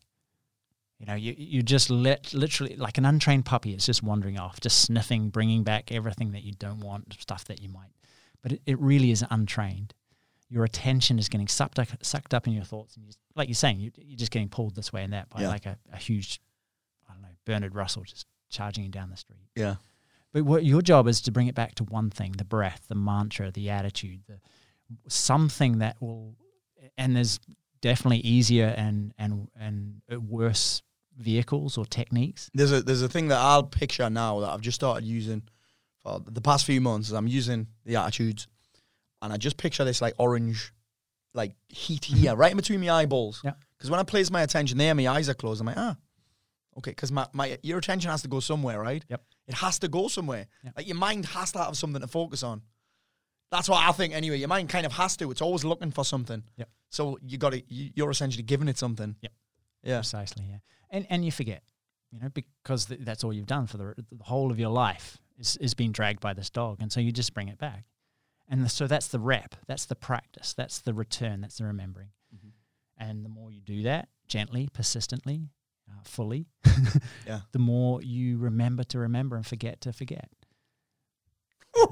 B: You know, you you just let literally like an untrained puppy. It's just wandering off, just sniffing, bringing back everything that you don't want, stuff that you might. But it, it really is untrained. Your attention is getting sucked up, sucked up in your thoughts, and you, like you're saying, you, you're just getting pulled this way and that by
A: Yeah.
B: like a, a huge, I don't know, Bernard Russell just charging you down the street.
A: Yeah.
B: But what your job is to bring it back to one thing: the breath, the mantra, the attitude, the something that will. And there's definitely easier and and and worse vehicles or techniques.
A: There's a there's a thing that I'll picture now that I've just started using for the past few months. Is I'm using the attitudes, and I just picture this like orange, like heat here, right in between my eyeballs.
B: Mm-hmm. Yeah.
A: Because when I place my attention there, my eyes are closed. I'm like, ah, okay. Because my, my your attention has to go somewhere, right?
B: Yep.
A: It has to go somewhere.
B: Yep.
A: Like your mind has to have something to focus on. That's what I think. Anyway, your mind kind of has to. It's always looking for something.
B: Yep.
A: So you got to. You're essentially giving it something.
B: Yep.
A: Yeah.
B: Precisely, yeah. And and you forget, you know, because th- that's all you've done for the, the whole of your life is is being dragged by this dog, and so you just bring it back. And so that's the rep, that's the practice, that's the return, that's the remembering.
A: Mhm.
B: And the more you do that gently, persistently, uh, fully,
A: Yeah.
B: the more you remember to remember and forget to forget.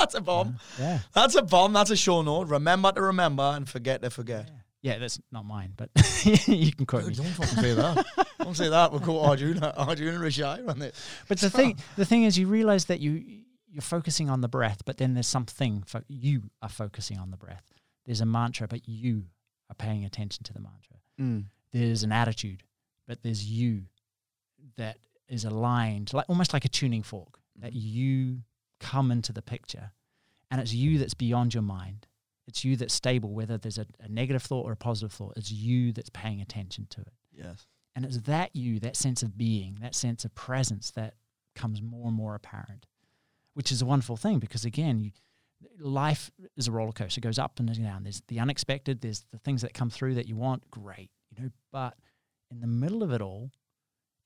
A: That's a bomb.
B: Yeah.
A: That's a bomb. That's a show note. Remember to remember and forget to forget.
B: Yeah, that's not mine, but you can quote me.
A: Don't fucking say that. Don't say that. We'll go Arjuna, Arjuna and Rashai on it.
B: But the thing, the thing is, you realize that you you're focusing on the breath, but then there's something fo- you are focusing on the breath. There's a mantra, but you are paying attention to the mantra. There's an attitude, but there's you that is aligned, like almost like a tuning fork. Mm-hmm. That you come into the picture, and it's you that's beyond your mind. It's you that's stable, whether there's a, a negative thought or a positive thought. It's you that's paying attention to it.
A: Yes.
B: And it's that you, that sense of being, that sense of presence that comes more and more apparent. which is a wonderful thing because again, you, life is a roller coaster. It goes up and down. There's the unexpected. There's the things that come through that you want. Great, you know. But in the middle of it all,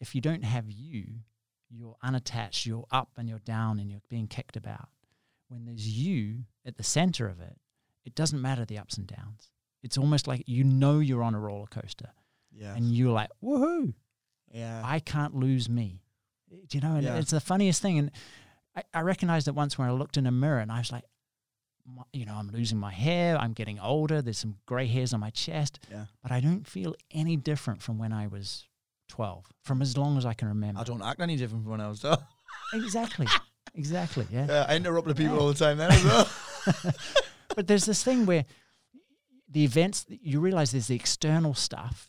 B: if you don't have you, you're unattached. You're up and you're down, and you're being kicked about. When there's you at the center of it, it doesn't matter the ups and downs. It's almost like you know you're on a roller coaster,
A: Yeah.
B: and you're like, woohoo!
A: yeah.
B: I can't lose me. Do you know? And
A: Yeah.
B: it's the funniest thing. And I, I recognized it once when I looked in a mirror and I was like, my, you know, I'm losing my hair. I'm getting older. There's some gray hairs on my chest,
A: yeah.
B: but I don't feel any different from when I was 12, from as long as I can remember.
A: I don't act any different from when I was done.
B: exactly. exactly. Yeah.
A: Yeah, I interrupt the people all the time then as well.
B: but there's this thing where the events, you realize there's the external stuff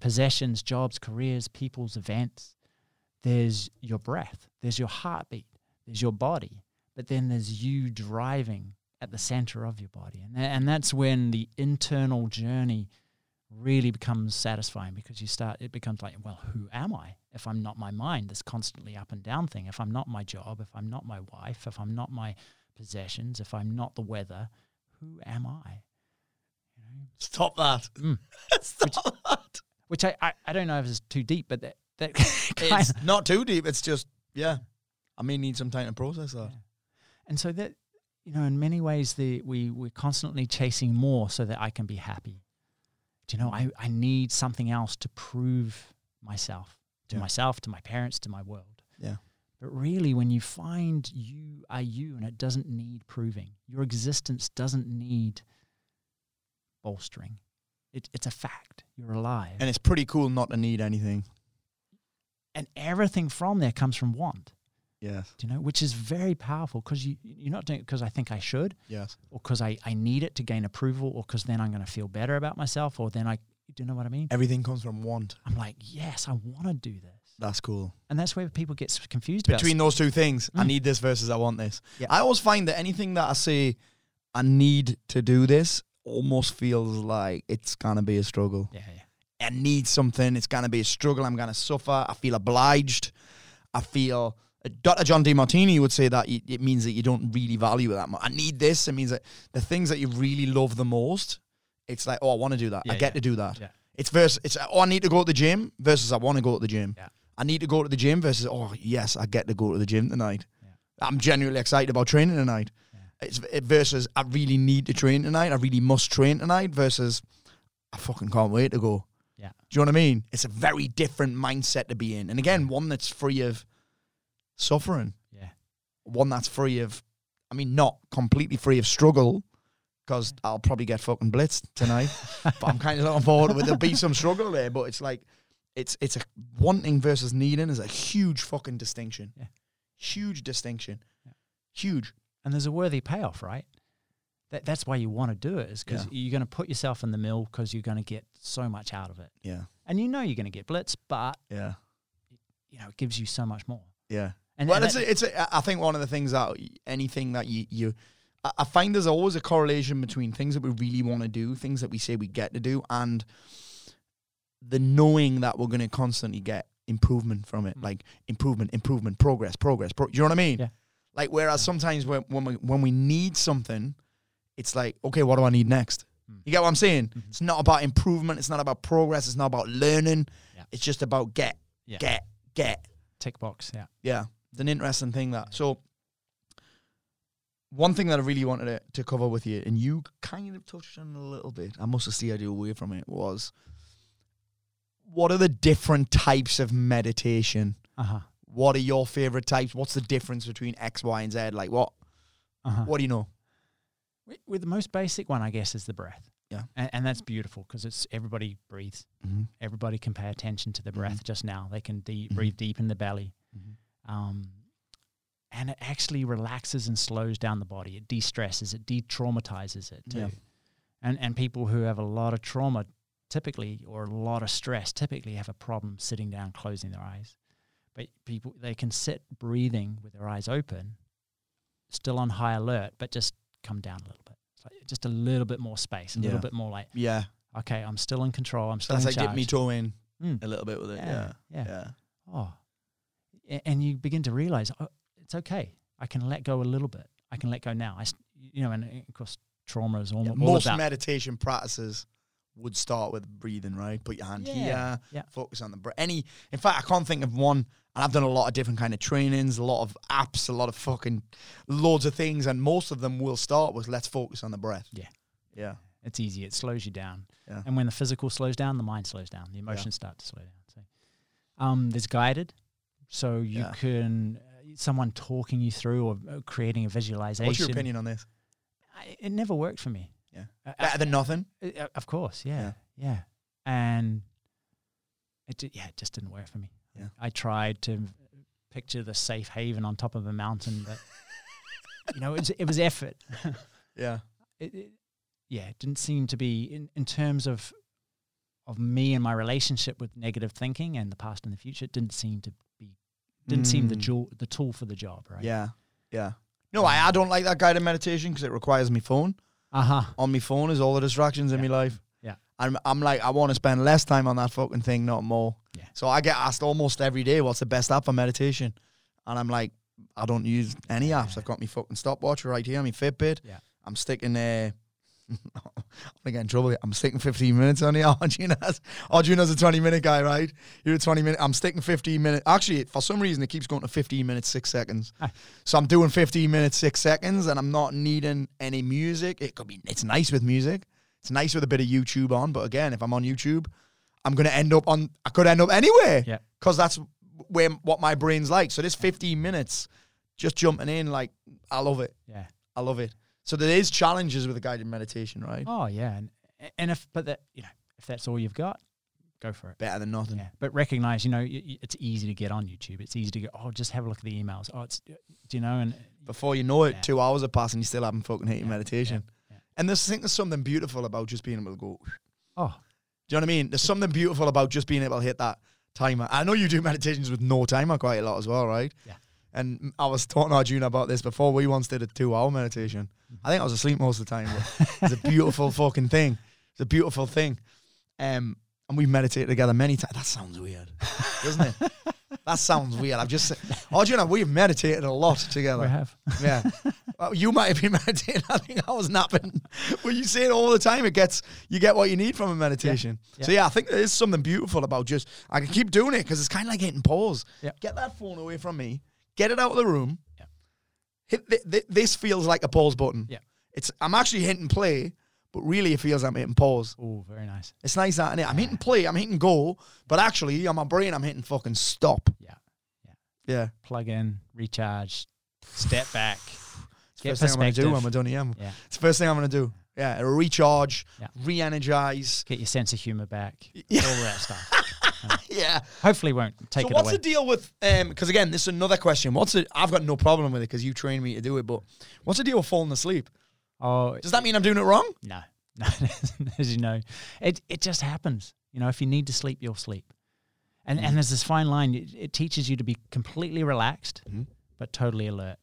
B: possessions, jobs, careers, people's events. There's your breath, there's your heartbeat, there's your body, but then there's you driving at the center of your body. And, and that's when the internal journey really becomes satisfying because you start, it becomes like, well, who am I if I'm not my mind, this constantly up and down thing? If I'm not my job, if I'm not my wife, if I'm not my possessions, if I'm not the weather, who am I? You know,
A: Stop that.
B: Mm.
A: Stop that.
B: which I, I, I don't know if it's too deep, but that that
A: It's not too deep. It's just, yeah. I may need some time to process that.
B: and so that you know, in many ways, the we we're constantly chasing more so that I can be happy. Do you know, I I need something else to prove myself to
A: Yeah.
B: myself, to my parents, to my world.
A: Yeah.
B: But really, when you find you are you, and it doesn't need proving, your existence doesn't need bolstering. It, it's a fact. You're alive.
A: And it's pretty cool not to need anything.
B: and everything from there comes from want.
A: Yes.
B: Do you know, which is very powerful because you you're not doing it because I think I should,
A: Yes.
B: or because I I need it to gain approval, or because then I'm going to feel better about myself, or then I do you know what I mean?
A: Everything comes from want.
B: I'm like, yes, I want to do this,
A: That's cool.
B: and that's where people get confused about.
A: Between those two things, I
B: Mm.
A: need this versus I want this.
B: Yeah.
A: I always find that anything that I say I need to do this almost feels like it's gonna be a struggle.
B: yeah, yeah,
A: I need something. It's gonna be a struggle. I'm gonna suffer. I feel obliged. I feel. Dr. John Demartini would say that it means that you don't really value it that much. I need this. It means that the things that you really love the most, it's like, oh, I want to do that. I get
B: yeah.
A: to do that.
B: Yeah.
A: It's versus, it's, oh, I need to go to the gym versus I want to go to the gym.
B: Yeah.
A: I need to go to the gym versus, oh, yes, I get to go to the gym tonight.
B: Yeah.
A: I'm genuinely excited about training tonight. It's it versus, I really need to train tonight. I really must train tonight versus, I fucking can't wait to go.
B: Yeah.
A: Do you know what I mean? It's a very different mindset to be in. And again, one that's free of suffering,
B: yeah,
A: one that's free of, I mean, not completely free of struggle, because I'll probably get fucking blitzed tonight. but I'm kind of looking forward to it. There'll be some struggle there, but it's like, it's it's a wanting versus needing is a huge fucking distinction.
B: Yeah.
A: Huge distinction.
B: Yeah.
A: Huge.
B: and there's a worthy payoff, right? That that's why you want to do it, is because
A: Yeah.
B: you're going to put yourself in the mill because you're going to get so much out of it,
A: Yeah.
B: and you know you're going to get blitz, but
A: Yeah.
B: you know it gives you so much more.
A: Yeah.
B: And,
A: well, it's a, it's a, I think one of the things that anything that you you I- find there's always a correlation between things that we really want to do, things that we say we get to do, and the knowing that we're going to constantly get improvement from it,
B: Mm.
A: like improvement, improvement, progress, progress. Pro- you know what I mean?
B: Yeah.
A: Like whereas sometimes when when we when we need something, it's like okay, what do I need next?
B: Mm.
A: You get what I'm saying?
B: Mhm.
A: It's not about improvement. It's not about progress. It's not about learning.
B: Yeah.
A: It's just about get,
B: Yeah.
A: get, get.
B: tick box, yeah.
A: Yeah, it's an interesting thing that. So, one thing that I really wanted to, to cover with you, and you kind of touched on a little bit, I must have steered you away from it, was what are the different types of meditation?
B: Uh huh.
A: What are your favorite types? What's the difference between X, Y, and Z? Like, what?
B: Uh huh.
A: What do you know?
B: With- With the most basic one, I guess, is the breath.
A: Yeah.
B: And, and that's beautiful because it's everybody breathes.
A: Mm-hmm.
B: Everybody can pay attention to the breath
A: Mhm.
B: just now. They can de-
A: Mhm.
B: breathe deep in the belly. Um, and it actually relaxes and slows down the body. It de stresses, it de traumatizes it too.
A: Yeah.
B: And, and people who have a lot of trauma typically, or a lot of stress, typically have a problem sitting down, closing their eyes. But people, they can sit breathing with their eyes open, still on high alert, but just come down a little bit. It's like just a little bit more space, a
A: Yeah.
B: little bit more like,
A: Yeah,
B: okay, I'm still in control. I'm still
A: that's
B: in
A: like
B: charge.
A: dip me toe in
B: Mm.
A: a little bit with it.
B: Yeah,
A: Yeah,
B: yeah.
A: yeah.
B: Oh, and you begin to realize oh, it's okay. I can let go a little bit. I can let go now. I, s- you know, and of course, trauma is all,
A: Yeah,
B: all
A: most
B: about.
A: meditation practices would start with breathing, right? Put your hand
B: Yeah,
A: here,
B: yeah.
A: focus on the breath. Any, in fact, I can't think of one. And I've done a lot of different kind of trainings, a lot of apps, a lot of fucking loads of things, and most of them will start with let's focus on the breath.
B: Yeah.
A: yeah,
B: It's easy. It slows you down.
A: Yeah.
B: And when the physical slows down, the mind slows down. The emotions start to slow down. So, um, there's guided, so you
A: Yeah.
B: can uh, someone talking you through or uh, creating a visualization.
A: What's your opinion on this?
B: I, it never worked for me.
A: Yeah.
B: Uh,
A: Better than nothing.
B: uh, of course, yeah,
A: Yeah.
B: yeah, and it yeah, it just didn't work for me.
A: Yeah.
B: I tried to picture the safe haven on top of a mountain, but you know, it was, it was effort.
A: Yeah,
B: it, it, yeah, it didn't seem to be in, in terms of of me and my relationship with negative thinking and the past and the future. It didn't seem to didn't seem the
A: Mm.
B: jewel, the tool for the job, right?
A: yeah, yeah. No, I, I don't like that guided meditation because it requires me phone.
B: Uh huh.
A: On my phone is all the distractions in my life.
B: Yeah.
A: I'm, I'm like, I want to spend less time on that fucking thing, not more.
B: Yeah.
A: So I get asked almost every day, what's the best app for meditation? And I'm like, I don't use any apps.
B: Yeah.
A: I've got my fucking stopwatch right here, my Fitbit.
B: Yeah.
A: I'm sticking uh I'm gonna get in trouble. I'm sticking 15 minutes on the Arjuna's. Arjuna's a 20 minute guy, right? You're a 20 minute. I'm sticking 15 minutes. Actually, for some reason, it keeps going to 15 minutes, six seconds. So I'm doing 15 minutes, six seconds, and I'm not needing any music. It could be, it's nice with music. It's nice with a bit of YouTube on. But again, if I'm on YouTube, I'm going to end up on, I could end up anywhere.
B: Yeah.
A: Because that's where what my brain's like. So this 15 minutes, just jumping in, like, I love it.
B: Yeah.
A: I love it. So there is challenges with a guided meditation, right?
B: Oh yeah, and and if but that you know if that's all you've got, go for it.
A: Better than nothing.
B: Yeah, but recognize you know it's easy to get on YouTube. It's easy to go. Oh, just have a look at the emails. Oh, it's do you know and
A: Before you know it,
B: Yeah.
A: two hours have passed and you still haven't fucking hit your
B: Yeah,
A: meditation. And there's, I think there's something beautiful about just being able to go.
B: oh
A: Do you know what I mean? There's something beautiful about just being able to hit that timer. I know you do meditations with no timer quite a lot as well, right?
B: Yeah.
A: And I was talking to Arjuna about this before. We once did a two hour meditation.
B: Mm-hmm.
A: I think I was asleep most of the time, it's a beautiful fucking thing. It's a beautiful thing. Um, and we've meditated together many times. That sounds weird, doesn't it? that sounds weird. I've just said, Arjuna, we've meditated a lot together.
B: we have.
A: Yeah. well, you might have been meditating. I think I was napping. Well, you say it all the time. It gets you get what you need from a meditation.
B: Yeah.
A: So yeah, I think there is something beautiful about just I can keep doing it because it's kind of like hitting pause.
B: Yeah.
A: Get that phone away from me. Get it out of the room.
B: Yeah.
A: Hit th- th- this feels like a pause button.
B: Yeah.
A: It's I'm actually hitting play, but really it feels like I'm hitting pause.
B: Oh, very nice.
A: It's nice that innit? I'm hitting play. I'm hitting go, but actually on my brain I'm hitting fucking stop.
B: Yeah.
A: Yeah. Yeah.
B: Plug in, recharge, step back.
A: It's
B: Get
A: first thing I'm gonna do when we're done here.
B: Yeah.
A: It's the first thing I'm gonna do. Yeah, it'll recharge,
B: Yeah.
A: re-energize.
B: Get your sense of humor back.
A: Yeah.
B: All that stuff.
A: Yeah.
B: Hopefully, won't take
A: so
B: it
A: what's
B: away.
A: the deal with? Um, because again, this is another question. What's it? I've got no problem with it because you trained me to do it. But what's the deal with falling asleep?
B: oh,
A: Does that mean I'm doing it wrong?
B: No, no. As you know, it it just happens. You know, if you need to sleep, you'll sleep. And
A: Mm.
B: and there's this fine line. It, it teaches you to be completely relaxed,
A: Mhm.
B: but totally alert,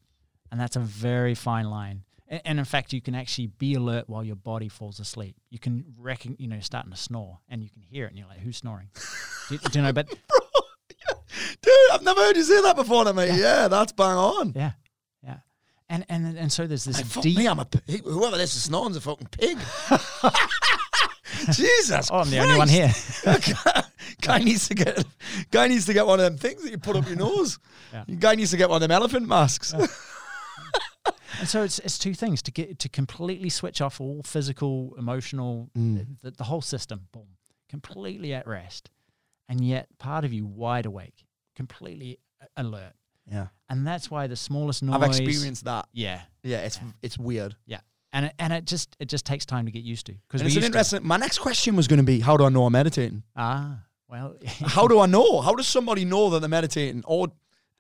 B: and that's a very fine line. And, in fact, you can actually be alert while your body falls asleep. You can reckon, you know, starting to snore, and you can hear it, and you're like, "Who's snoring?" do, do you know? But
A: Dude, I've never heard you say that before, mate. Yeah, that's bang on.
B: yeah, yeah. And and and so there's this
A: Hey, fuck
B: deep.
A: me, I'm a pig. Whoever this is snoring's a fucking pig. Jesus.
B: Oh, I'm the only one here.
A: guy needs to get guy needs to get one of them things that you put up your nose.
B: Yeah.
A: Guy needs to get one of them elephant masks.
B: And so it's it's two things to get to completely switch off all physical, emotional,
A: Mm.
B: the, the whole system, boom, completely at rest, and yet part of you wide awake, completely alert,
A: yeah.
B: and that's why the smallest noise.
A: I've experienced that.
B: Yeah,
A: Yeah, it's
B: Yeah.
A: it's weird.
B: yeah, and it, and it just it just takes time to get used to because
A: it's an
B: used to.
A: interesting. My next question was going to be, how do I know I'm meditating?
B: Ah, well,
A: How do I know? How does somebody know that they're meditating? Or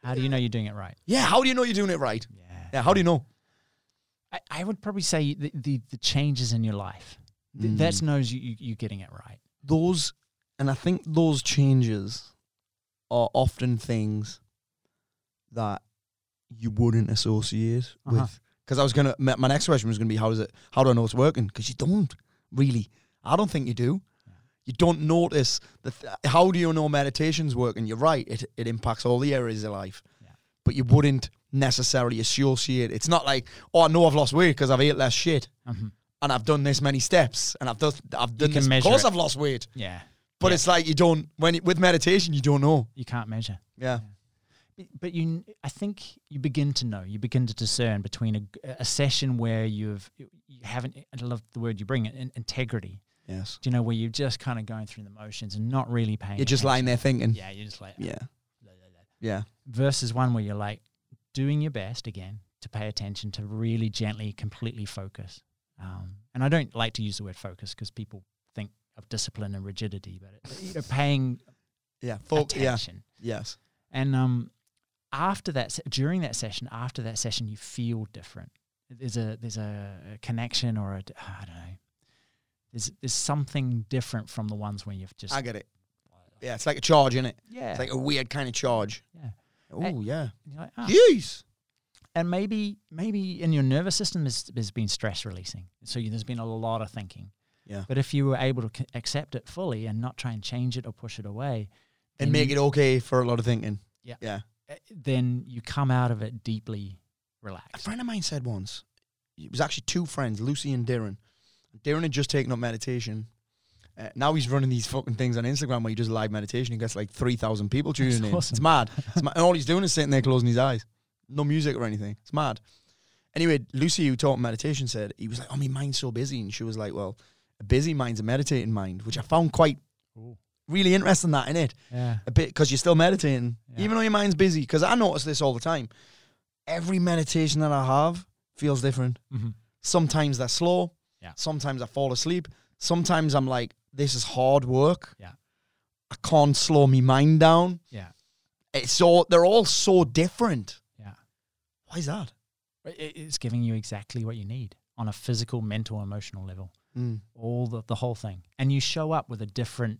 B: how do you know you're doing it right?
A: yeah, how do you know you're doing it right?
B: Yeah,
A: Yeah, how do you know?
B: I, I would probably say the, the the changes in your life. Th- That's
A: Mm.
B: knows you, you you getting it right.
A: those, and I think those changes are often things that you wouldn't associate
B: Uh-huh.
A: with. Because I was gonna, my my next question was gonna be, how does it? How do I know it's working? Because you don't really. I don't think you do. You don't notice the. Th- how do you know meditation's working? You're right. It it impacts all the areas of life.
B: Yeah.
A: but you wouldn't necessarily associate. It's not like, oh, I know I've lost weight because I've ate less shit
B: Mhm.
A: and I've done this many steps and I've done I've done this. Of course,
B: it.
A: I've lost weight,
B: Yeah.
A: but
B: Yeah.
A: it's like you don't when with meditation you don't know.
B: You can't measure.
A: Yeah,
B: But- But you, I think you begin to know, you begin to discern between a session where you've, you haven't, I love the word you bring, in, integrity.
A: yes.
B: Do you know where you're just kind of going through the motions and not really paying?
A: You're just lying there thinking.
B: Yeah, you're just like,
A: Yeah,
B: blah, blah, blah.
A: yeah,
B: versus one where you're like doing your best again to pay attention to really gently, completely focus. Um, and I don't like to use the word focus because people think of discipline and rigidity, but it, you know, paying
A: yeah. Yeah,
B: attention.
A: yes.
B: And um, after that, during that session, after that session, you feel different. There's a there's a, connection or a I don't know. There's there's something different from the ones when you've just
A: I get it. Yeah, it's like a charge, isn't it?
B: yeah
A: It's like a weird kind of charge.
B: yeah.
A: Oh yeah.
B: And you're like, "Ah."
A: Jeez.
B: and maybe maybe in your nervous system there's, there's been stress releasing so you, there's been a lot of thinking
A: Yeah.
B: but if you were able to c- accept it fully and not try and change it or push it away
A: And make
B: you-
A: it okay for a lot of thinking.
B: Yeah.
A: Yeah.
B: uh, then you come out of it deeply relaxed.
A: A friend of mine said once, it was actually two friends, Lucy and Darren. Darren had just taken up meditation. Uh, now he's running these fucking things on Instagram where he does live meditation. He gets like 3,000 people tuning
B: That's
A: in.
B: awesome.
A: It's mad. It's mad. And all he's doing is sitting there closing his eyes. No music or anything. It's mad. Anyway, Lucy, who taught meditation, said, he was like, oh, my mind's so busy. And she was like, well, a busy mind's a meditating mind, which I found quite
B: Ooh.
A: really interesting that in it.
B: yeah
A: a bit because you're still meditating,
B: Yeah.
A: even though your mind's busy. Because I notice this all the time. Every meditation that I have feels different.
B: mm-hmm.
A: Sometimes they're slow.
B: Yeah.
A: Sometimes I fall asleep. Sometimes I'm like, this is hard work.
B: Yeah.
A: I can't slow my mind down.
B: yeah
A: It's all they're all so different.
B: yeah
A: Why is that?
B: It- it's giving you exactly what you need on a physical mental emotional level
A: Mm.
B: all the, the whole thing and you show up with a different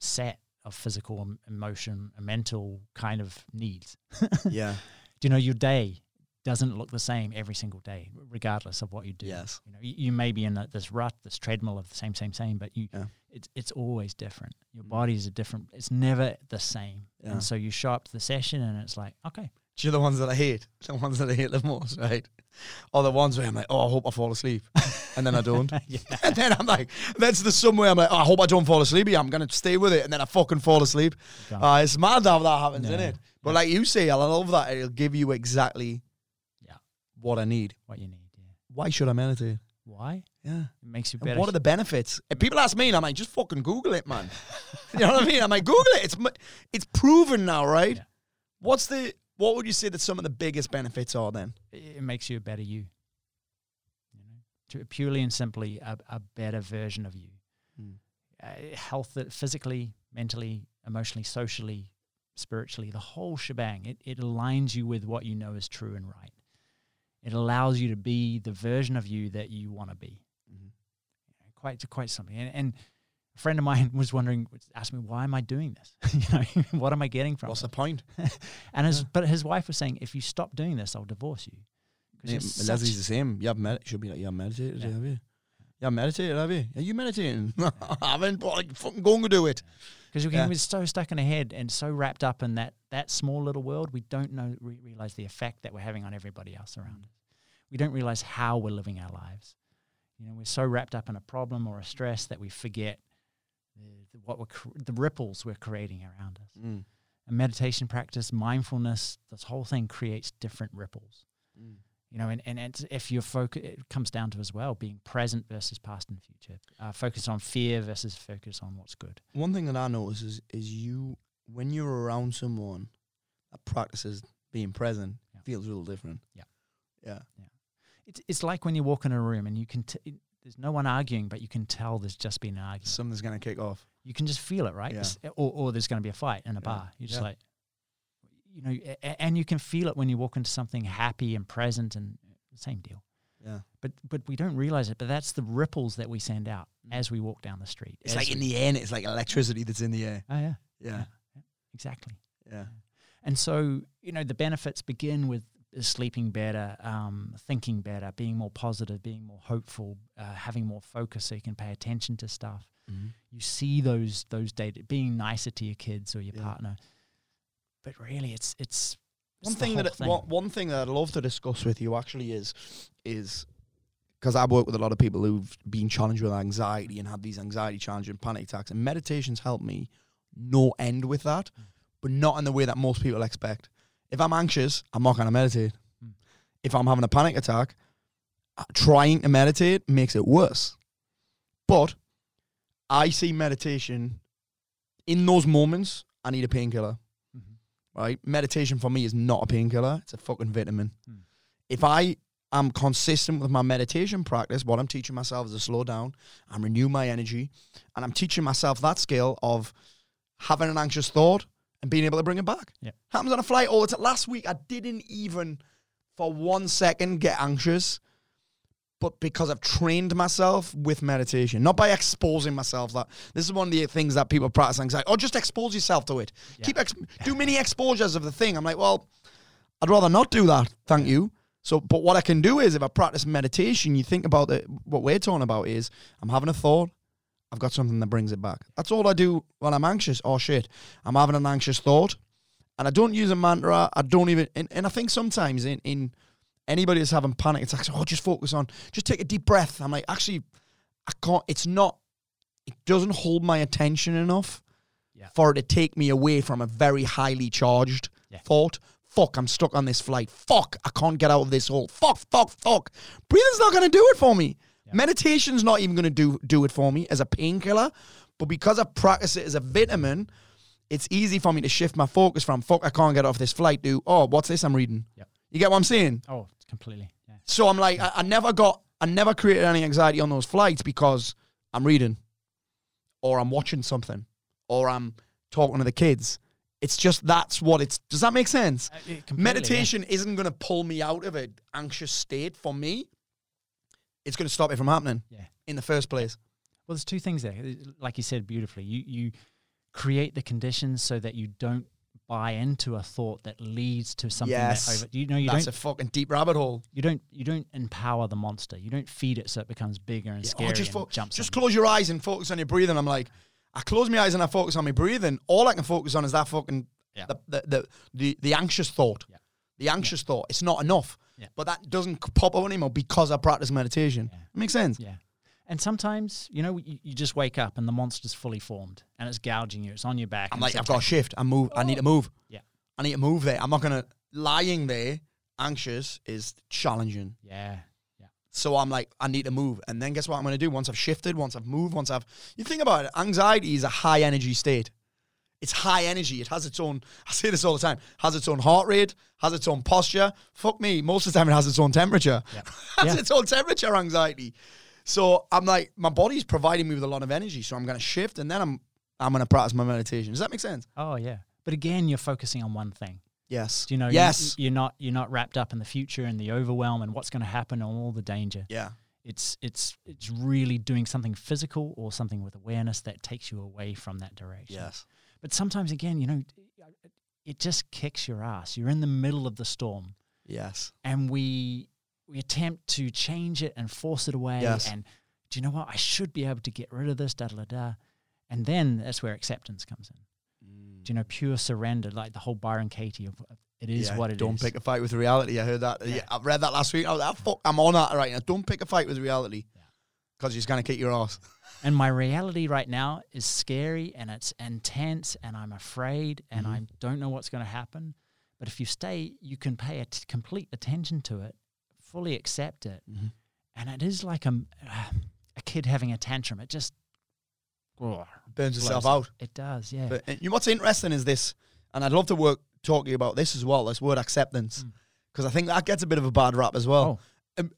B: set of physical emotion and mental kind of needs
A: Yeah.
B: do you know your day doesn't look the same every single day regardless of what you do
A: Yes.
B: you know you, you may be in a, this rut this treadmill of the same same same but you
A: Yeah.
B: it's it's always different your
A: Mm.
B: body is a different it's never the same
A: Yeah.
B: and so you show up to the session and it's like okay
A: Do you know the ones that I hate? The ones that I hate the most, right? Or the ones where I'm like, oh, I hope I fall asleep. And then I don't.
B: yeah
A: and then I'm like, that's the somewhere I'm like, oh, I hope I don't fall asleep. here. I'm gonna stay with it, and then I fucking fall asleep. Uh, it's mad how that happens,
B: Yeah.
A: isn't it? But like you say, I love that it'll give you exactly
B: Yeah.
A: What I need.
B: what you need yeah
A: Why should I meditate?
B: why
A: Yeah.
B: it makes you
A: And
B: better
A: what are the benefits? If people ask me, and I'm like, just fucking Google it, man. you know what I mean? I'm like, Google it. It's it's proven now, right?
B: Yeah.
A: What's the what would you say that some of the biggest benefits are then?
B: it makes you a better you. You know, To- purely and simply a, a better version of you.
A: Hmm.
B: Uh, health, uh, physically, mentally, emotionally, socially, spiritually, the whole shebang. It it aligns you with what you know is true and right. It allows you to be the version of you that you want to be.
A: Mhm.
B: You quite quite something. And, and a friend of mine was wondering, asked me, why am I doing this? you know, what am I getting from
A: What's
B: it?
A: the point?
B: And his,
A: Yeah.
B: but his wife was saying, if you stop doing this, I'll divorce you.
A: Yeah, Leslie's the same. You have med- should be like you have meditated,
B: Yeah.
A: have you? You have meditated, have you? Are you meditating? I haven't, but like fucking going to do it.
B: Because we
A: Yeah.
B: we're so stuck in our head and so wrapped up in that that small little world, we don't know re- realize the effect that we're having on everybody else around us. We don't realize how we're living our lives. You know, we're so wrapped up in a problem or a stress that we forget the, the, what we're cr- the ripples we're creating around us.
A: Mm.
B: And meditation practice, mindfulness, this whole thing creates different ripples.
A: Mm.
B: You know, and, and it's, if you're focus, it comes down to as well being present versus past and future. Uh, focus on fear versus focus on what's good.
A: One thing that I notice is is you when you're around someone that practices being present
B: Yeah.
A: feels a little different.
B: Yeah.
A: Yeah.
B: It's it's like when you walk in a room and you can t- there's no one arguing, but you can tell there's just been an argument.
A: Something's gonna kick off.
B: You can just feel it, right?
A: Yeah.
B: Or or there's going to be a fight in a
A: Yeah.
B: bar. You're just
A: Yeah.
B: like, you know, and you can feel it when you walk into something happy and present and same deal.
A: Yeah.
B: But but we don't realize it. But that's the ripples that we send out
A: Mm.
B: as we walk down the street.
A: It's like in the air, and it's like electricity that's in the air.
B: oh yeah,
A: Yeah.
B: exactly.
A: Yeah.
B: And so, you know, the benefits begin with sleeping better, um, thinking better, being more positive, being more hopeful, uh, having more focus so you can pay attention to stuff.
A: Mm-hmm.
B: You see those those data, being nicer to your kids or your
A: Yeah.
B: partner. But really, it's it's
A: One
B: It's the
A: thing that
B: thing.
A: One, one thing that I'd love to discuss with you actually is is because I work with a lot of people who've been challenged with anxiety and had these anxiety challenges and panic attacks, and meditation's helped me no end with that, but not in the way that most people expect. If I'm anxious, I'm not going to meditate.
B: Mm.
A: If I'm having a panic attack, uh, trying to meditate makes it worse. But I see meditation in those moments. I need a painkiller. Right? Meditation for me is not a painkiller; it's a fucking vitamin.
B: Hmm.
A: If I am consistent with my meditation practice, what I'm teaching myself is to slow down and renew my energy, and I'm teaching myself that skill of having an anxious thought and being able to bring it back.
B: Yeah.
A: Happens on a flight all the time. Last week, I didn't even for one second get anxious. But because I've trained myself with meditation, not by exposing myself, that this is one of the things that people practice anxiety. Oh, just expose yourself to it.
B: Yeah.
A: Keep ex- do many exposures of the thing. I'm like, well, I'd rather not do that. Thank you. So, but what I can do is if I practice meditation, you think about it. What we're talking about is I'm having a thought. I've got something that brings it back. That's all I do when I'm anxious. Oh shit, I'm having an anxious thought, and I don't use a mantra. I don't even. And, and I think sometimes in in anybody that's having panic attacks, oh, just focus on, just take a deep breath. I'm like, actually, I can't. It's not. It doesn't hold my attention enough
B: Yeah.
A: for it to take me away from a very highly charged
B: Yeah.
A: thought. Fuck, I'm stuck on this flight. Fuck, I can't get out of this hole. Fuck, fuck, fuck. Breathing's not going to do it for me.
B: Yeah.
A: Meditation's not even going to do do it for me as a painkiller. But because I practice it as a vitamin, it's easy for me to shift my focus from fuck, I can't get off this flight to oh, what's this I'm reading? You get what I'm saying?
B: Oh, completely. Yeah.
A: So I'm like, I, I never got, I never created any anxiety on those flights because I'm reading, or I'm watching something, or I'm talking to the kids. It's just that's what it's. Does that make sense?
B: Uh, completely, yeah.
A: Meditation isn't going to pull me out of an anxious state for me. It's going to stop it from happening
B: Yeah.
A: in the first place.
B: Well, there's two things there. Like you said beautifully, you you create the conditions so that you don't buy into a thought that leads to something
A: Yes.
B: that over. You know, you
A: that's
B: don't
A: a fucking deep rabbit hole.
B: you don't you don't empower the monster. You don't feed it so it becomes bigger and
A: Yeah,
B: scary
A: just
B: and
A: fo-
B: jumps.
A: just close your eyes and focus on your breathing. I'm like, I close my eyes and I focus on my breathing. All I can focus on is that fucking
B: Yeah.
A: the, the, the the the anxious thought.
B: Yeah.
A: The anxious thought. It's not enough.
B: Yeah.
A: But that doesn't pop up anymore because I practice meditation. It makes sense.
B: Yeah. And sometimes, you know, you, you just wake up and the monster's fully formed and it's gouging you. It's on your back.
A: I'm like, I've got to
B: attacking
A: shift. I move. I need to move.
B: Yeah.
A: I need to move there. I'm not gonna lying there. Anxious is challenging.
B: you. Yeah.
A: So I'm like, I need to move. And then guess what I'm going to do? Once I've shifted, once I've moved, once I've. You think about it, anxiety is a high energy state. It's high energy. It has its own, I say this all the time, has its own heart rate, has its own posture. Fuck me. Most of the time it has its own temperature.
B: Yeah.
A: has
B: Yeah.
A: its own temperature anxiety. So I'm like, my body's providing me with a lot of energy. So I'm going to shift and then I'm I'm going to practice my meditation. Does that make sense?
B: Oh, yeah. But again, you're focusing on one thing.
A: Yes.
B: Do you know? you-
A: Yes.
B: You're not you're not wrapped up in the future and the overwhelm and what's going to happen and all the danger.
A: yeah.
B: It's it's it's really doing something physical or something with awareness that takes you away from that direction.
A: Yes.
B: But sometimes again, you know, it just kicks your ass. You're in the middle of the storm
A: Yes.
B: and we we attempt to change it and force it away
A: Yes.
B: and do you know what? I should be able to get rid of this, da da da. And then that's where acceptance comes in. Do you know, pure surrender, like the whole Byron Katie of of it is
A: Yeah,
B: what it is.
A: don't pick a fight with reality. I heard that. Yeah.
B: Yeah.
A: I read that last week. I was like, fuck, I'm on that right now. Don't pick a fight with reality.
B: Yeah.
A: Because you're just going to kick your ass.
B: And my reality right now is scary and it's intense and I'm afraid and
A: Mhm.
B: I don't know what's going to happen. But if you stay, you can pay at complete attention to it, fully accept it.
A: Mhm.
B: And it is like a, a kid having a tantrum. It just oh,
A: Burns itself out.
B: It does, yeah.
A: But you what's interesting is this, and I'd love to work talk to you about this as well. This word acceptance,
B: Mm.
A: because I think that gets a bit of a bad rap as well,
B: oh,
A: um,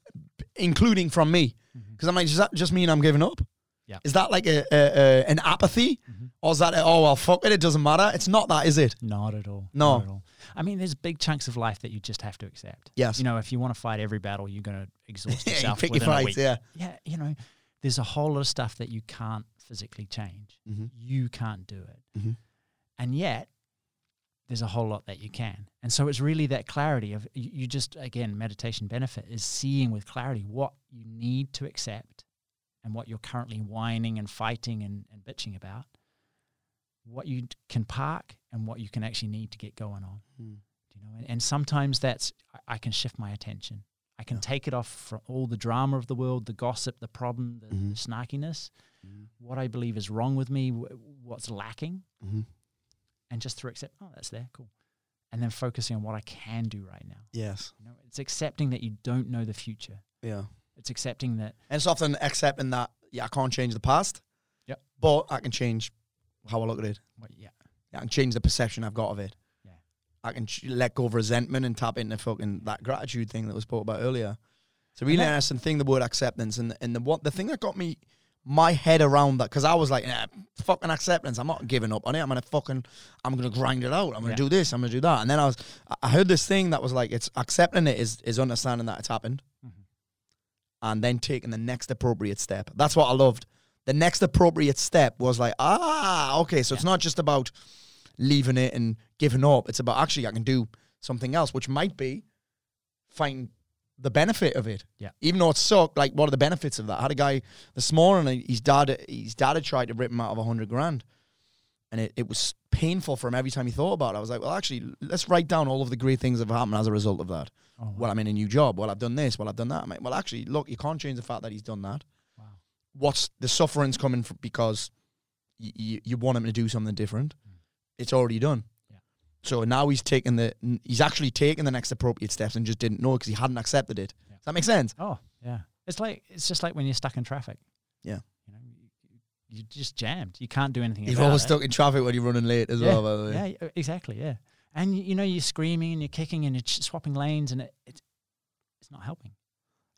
A: including from me. Because I'm like, does that just mean I'm giving up?
B: Yeah.
A: Is that like a, a, a an apathy,
B: Mhm.
A: or is that oh well fuck it, it doesn't matter? It's not that, is it?
B: not at all.
A: No.
B: Not at all. I mean, there's big chunks of life that you just have to accept.
A: Yes.
B: You know, if you want to fight every battle, you're going to exhaust
A: yeah, you
B: yourself
A: pick your
B: within a
A: fights.
B: week.
A: Yeah.
B: yeah, you know, there's a whole lot of stuff that you can't physically change.
A: Mm-hmm.
B: You can't do it.
A: Mhm.
B: And yet, there's a whole lot that you can. And so it's really that clarity of you just, again, meditation benefit is seeing with clarity what you need to accept and what you're currently whining and fighting and, and bitching about, what you can park and what you can actually need to get going on.
A: Mm.
B: You know, and, and sometimes that's I, I can shift my attention. I can
A: Yeah.
B: take it off from all the drama of the world, the gossip, the problem, the,
A: Mhm.
B: the snarkiness, what I believe is wrong with me, wh- what's lacking,
A: Mhm.
B: and just through accept, oh, that's there, cool, and then focusing on what I can do right now.
A: Yes.
B: You know, it's accepting that you don't know the future.
A: Yeah.
B: It's accepting that
A: And it's often accepting that, yeah, I can't change the past.
B: Yep.
A: But I can change how I look at it.
B: what, yeah,
A: I can change the perception I've got of it.
B: Yeah.
A: I can ch- let go of resentment and tap into fucking that gratitude thing that was spoke about earlier. It's a really interesting thing, the word acceptance. And, and the, what, the thing that got me, my head around that, because I was like, nah, fucking acceptance. I'm not giving up on it. I'm going to fucking, I'm going to grind it out. I'm going to
B: Yeah.
A: do this. I'm going to do that. And then I was, I- heard this thing that was like, it's accepting it is, is understanding that it's happened. And then taking the next appropriate step. That's what I loved. The next appropriate step was like, ah, okay, so it's not just about leaving it and giving up. It's about actually I can do something else, which might be find the benefit of it.
B: Yeah.
A: Even though it sucked, like what are the benefits of that? I had a guy this morning, his dad his dad had tried to rip him out of a hundred grand. And it, it was painful for him every time he thought about it. I was like, well, actually, let's write down all of the great things that have happened as a result of that.
B: Oh.
A: Well, I'm in a new job. Well, I've done this. Well, I've done that. I'm well, actually, look, you can't change the fact that he's done that.
B: wow.
A: What's the suffering's coming from because y- y- you want him to do something different. Hmm. It's already done.
B: Yeah.
A: So now he's taking the he's actually taking the next appropriate steps and just didn't know because he hadn't accepted it.
B: Yeah.
A: Does that make sense?
B: Oh, yeah. It's like it's just like when you're stuck in traffic.
A: Yeah.
B: You know, you, you're just jammed. You can't do anything.
A: You're always
B: it.
A: stuck in traffic when you're running late as
B: Yeah.
A: well. By the way.
B: Yeah, exactly. Yeah, and you, know you're screaming and you're kicking and you're ch- swapping lanes and it, it's it's not helping.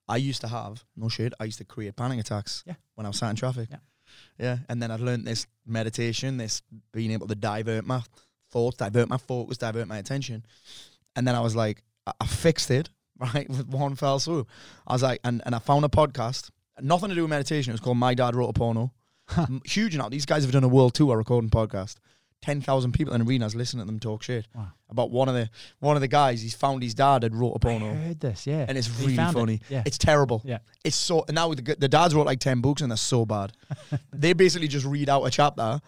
A: I used to have no shit. I used to create panic attacks.
B: Yeah.
A: When I was sat in traffic.
B: Yeah.
A: Yeah. And then I'd learned this meditation, this being able to divert my thoughts, divert my focus, divert my attention. And then I was like, I, I fixed it right with one fell swoop. I was like, and and I found a podcast, nothing to do with meditation. It was called My Dad Wrote a Porno. Huge now. These guys have done a world tour recording podcast. Ten thousand people in arenas listening to them talk shit
B: Wow.
A: about one of the one of the guys. He's found his dad had wrote a porno
B: I heard this. Yeah,
A: and it's
B: He
A: really
B: found it.
A: funny.
B: Yeah.
A: It's terrible.
B: Yeah.
A: It's so And now the, the dads wrote like ten books and they're so bad. they basically just read out a chapter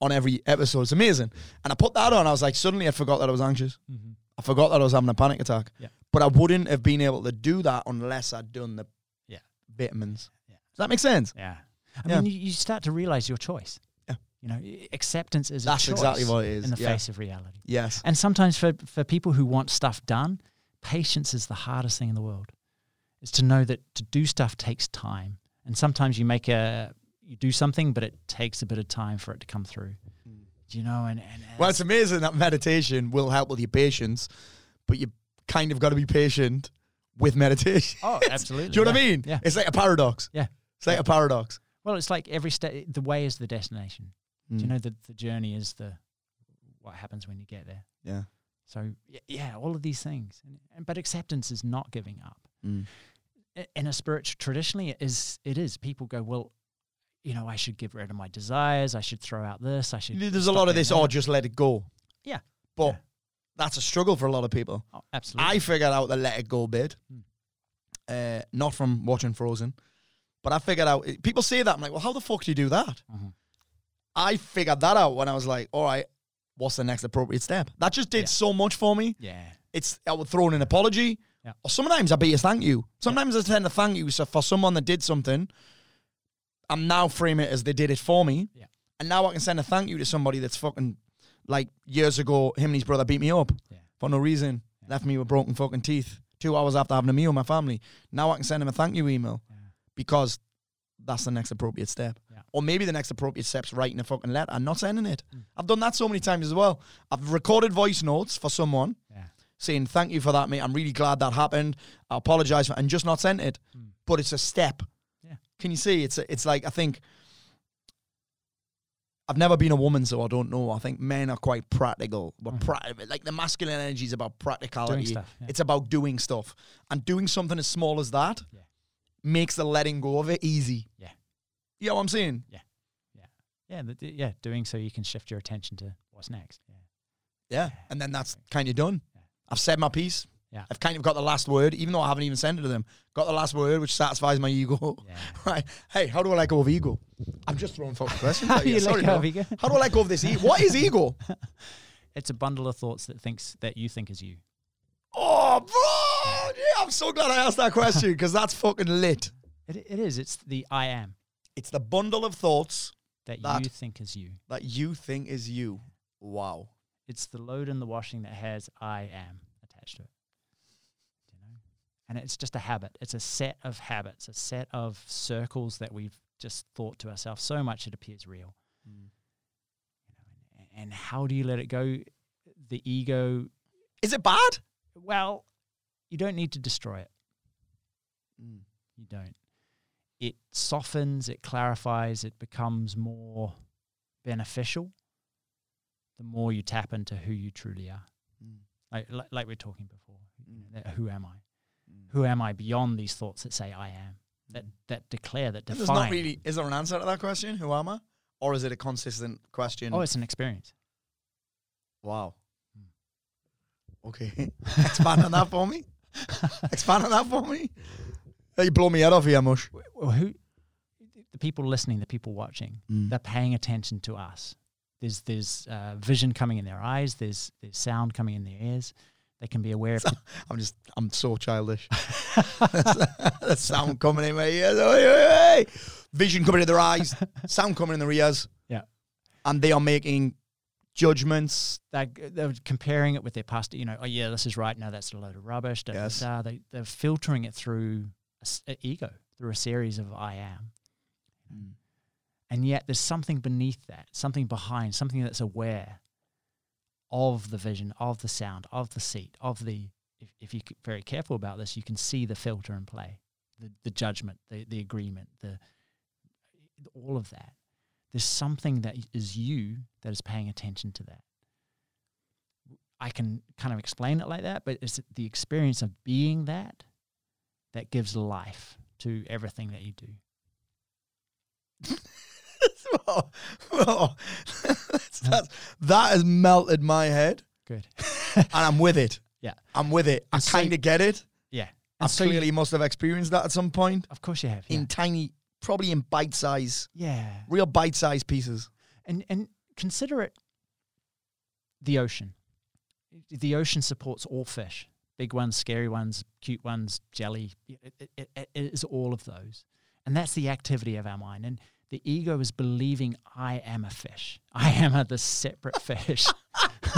A: on every episode. It's amazing. And I put that on. I was like, suddenly I forgot that I was anxious.
B: hmm
A: I forgot that I was having a panic attack.
B: Yeah.
A: But I wouldn't have been able to do that unless I'd done the
B: Yeah.
A: vitamins.
B: Yeah.
A: Does that make sense?
B: Yeah. I
A: Yeah.
B: mean, you, you start to realize your choice.
A: Yeah.
B: You know, acceptance is
A: That's exactly what it is.
B: in the
A: yeah.
B: face of reality.
A: Yes.
B: And sometimes for for people who want stuff done, patience is the hardest thing in the world. Is to know that to do stuff takes time, and sometimes you make a you do something, but it takes a bit of time for it to come through. Hmm. Do you know? And, and
A: Well, it's amazing that meditation will help with your patience, but you kind of got to be patient with meditation.
B: oh, absolutely.
A: Do you know what I mean?
B: Yeah.
A: It's like a paradox.
B: Yeah.
A: It's like
B: Yeah.
A: a paradox.
B: Well, it's like every step. The way is the destination. Do you
A: Mm.
B: know that the journey is the what happens when you get there?
A: Yeah.
B: So yeah, all of these things, and, and but acceptance is not giving up.
A: Mm.
B: In a spiritual traditionally, it is it is people go well, you know, I should get rid of my desires. I should throw out this. I should.
A: There's a lot of this,
B: that."
A: oh, just let it go.
B: Yeah.
A: But
B: Yeah.
A: that's a struggle for a lot of people.
B: Oh, absolutely.
A: I figured out the let it go bit,
B: Mm.
A: uh, not from watching Frozen, but I figured out, people say that. I'm like, well, how the fuck do you do that?
B: Mhm.
A: I figured that out when I was like, all right, what's the next appropriate step? That just did
B: Yeah.
A: so much for me.
B: Yeah.
A: It's I would throw in an apology.
B: Yeah.
A: Or sometimes I be a thank you. Sometimes I tend to thank you so for someone that did something. I'm now frame it as they did it for me.
B: Yeah.
A: And now I can send a thank you to somebody that's fucking like years ago, him and his brother beat me up
B: Yeah.
A: for no reason.
B: Yeah.
A: Left me with broken fucking teeth. Two hours after having a meal with my family. Now I can send him a thank you email
B: Yeah.
A: because that's the next appropriate step.
B: Yeah.
A: Or maybe the next appropriate step's writing a fucking letter and not sending it.
B: Mm.
A: I've done that so many times as well. I've recorded voice notes for someone
B: Yeah.
A: saying thank you for that, mate. I'm really glad that happened. I apologize for and just not sent it.
B: Mm.
A: But it's a step.
B: Yeah.
A: Can you see? It's a, it's like I think I've never been a woman, so I don't know. I think men are quite practical. We're
B: Mhm.
A: pra- like the masculine energy is about practicality.
B: Stuff. Yeah.
A: It's about doing stuff. And doing something as small as that
B: Yeah.
A: Makes the letting go of it easy.
B: Yeah.
A: You know what I'm saying?
B: yeah. yeah, the- yeah. Doing so you can shift your attention to what's next. Yeah.
A: Yeah. And then that's kind of done.
B: Yeah.
A: I've said my piece.
B: Yeah.
A: I've kind of got the last word, even though I haven't even sent it to them. Got the last word, which satisfies my ego.
B: Yeah.
A: right. Hey, how do I let go of ego? I'm just throwing fucking questions.
B: How
A: at
B: do
A: you. Sorry,
B: let go
A: no.
B: of ego?
A: How do I let go of this ego? What is ego?
B: It's a bundle of thoughts that thinks that you think is you.
A: Oh, bro! I'm so glad I asked that question because that's fucking lit.
B: It, it is. It's the I am
A: It's the bundle of thoughts
B: that,
A: That-
B: you think is you.
A: that you think is you. Wow.
B: It's the load in the washing that has I am attached to it. You know? And it's just a habit. It's a set of habits, a set of circles that we've just thought to ourselves so much it appears real. Mm. You know, and, and how do you let it go? The ego,
A: Is it bad?
B: well, you don't need to destroy it.
A: Mm.
B: You don't. It softens, it clarifies, it becomes more beneficial the more you tap into who you truly are.
A: Mm.
B: Like, like, like we were talking before. you know,
A: Mm.
B: that who am I?
A: Mm.
B: Who am I beyond these thoughts that say I am? That that declare, that define.
A: There's not really. Is there an answer to that question? Who am I? Or is it a consistent question?
B: oh, it's an experience.
A: wow.
B: Mm.
A: Okay. Expand on that for me. Expand on that for me. You blow me head off here, mush.
B: Well, who? The people listening, the people watching,
A: Mm.
B: they're paying attention to us. There's there's uh, vision coming in their eyes. There's there's sound coming in their ears. They can be aware of.
A: I'm just, I'm so childish. the sound coming in my ears. Vision coming in their eyes. Sound coming in their ears.
B: Yeah.
A: And they are making judgments.
B: they're, they're comparing it with their past. You know, oh yeah, this is right. No, that's a load of rubbish. Da, da,
A: Yes.
B: da. They they're filtering it through a a ego, through a series of I am, mm. and yet there's something beneath that, something behind, something that's aware of the vision, of the sound, of the seat, of the. If, if you're very careful about this, you can see the filter in play, the the judgment, the the agreement, the all of that. There's something that is you that is paying attention to that. I can kind of explain it like that, but it's the experience of being that that gives life to everything that you do.
A: that's, that's, that has melted my head,
B: Good.
A: and I'm with it.
B: Yeah.
A: I'm with it. I kind of get it.
B: yeah.
A: I
B: so you-
A: clearly must have experienced that at some point
B: of course you have. Yeah.
A: in tiny, probably in bite size,
B: yeah.
A: real bite size pieces.
B: And and consider it the ocean. The ocean supports all fish. Big ones, scary ones, cute ones, jelly. It, it, it, it is all of those. And that's the activity of our mind. And the ego is believing I am a fish. I am a the separate fish.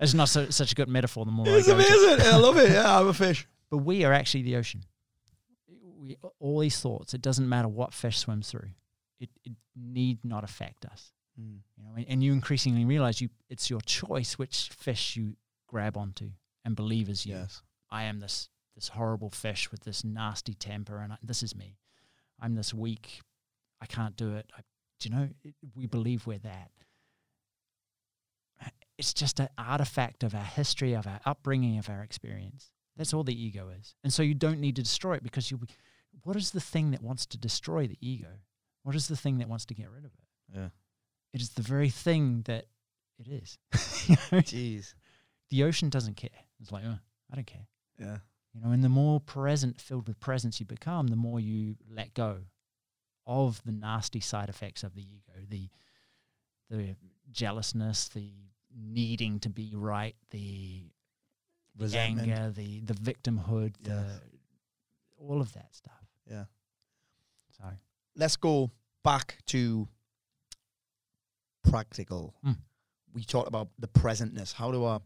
B: it's not so, such a good metaphor the more I
A: It's
B: go into it.
A: amazing. I love it. Yeah, I'm a fish.
B: But we are actually the ocean. We, all these thoughts, it doesn't matter what fish swims through. It, it need not affect us.
A: Mm.
B: You know, and- and you increasingly realize you it's your choice which fish you grab onto and believe is you.
A: Yes.
B: I am this this horrible fish with this nasty temper, and I, this is me. I'm this weak. I can't do it. I, do you know? It, we believe we're that. It's just an artifact of our history, of our upbringing, of our experience. That's all the ego is, and so you don't need to destroy it because you. What is the thing that wants to destroy the ego? What is the thing that wants to get rid of it?
A: Yeah.
B: It is the very thing that it is. You know?
A: Jeez.
B: the ocean doesn't care. It's like, oh, I don't care.
A: Yeah.
B: You know, and the more present, filled with presence you become, the more you let go of the nasty side effects of the ego, the the jealousness, the needing to be right, the
A: Resentment.
B: anger, the the victimhood,
A: Yes.
B: the all of that stuff.
A: Yeah.
B: So
A: Let's go back to practical.
B: Mm.
A: We talked about the presentness. How do I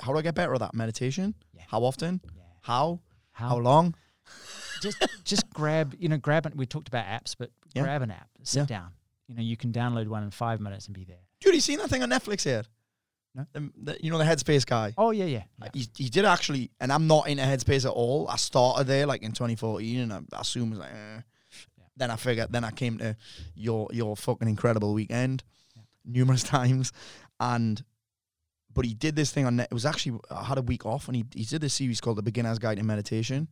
A: how do I get better at that? Meditation?
B: Yeah.
A: How often?
B: yeah,
A: How?
B: how,
A: How long?
B: just just grab you know grab it. We talked about apps, but
A: Yeah.
B: grab an app, sit down. You know, you can download one in five minutes and be there.
A: Dude, you seen that thing on Netflix here?
B: No.
A: Um, the, you know the Headspace guy.
B: Oh yeah, yeah, yeah.
A: He, he did actually, and I'm not into Headspace at all. I started there like in 2014, and I, I assumed it was like, eh. then I figured, then I came to your your fucking incredible weekend
B: Yeah.
A: numerous times, and but he did this thing on net. It was actually I had a week off, and he he did this series called The Beginner's Guide to Meditation,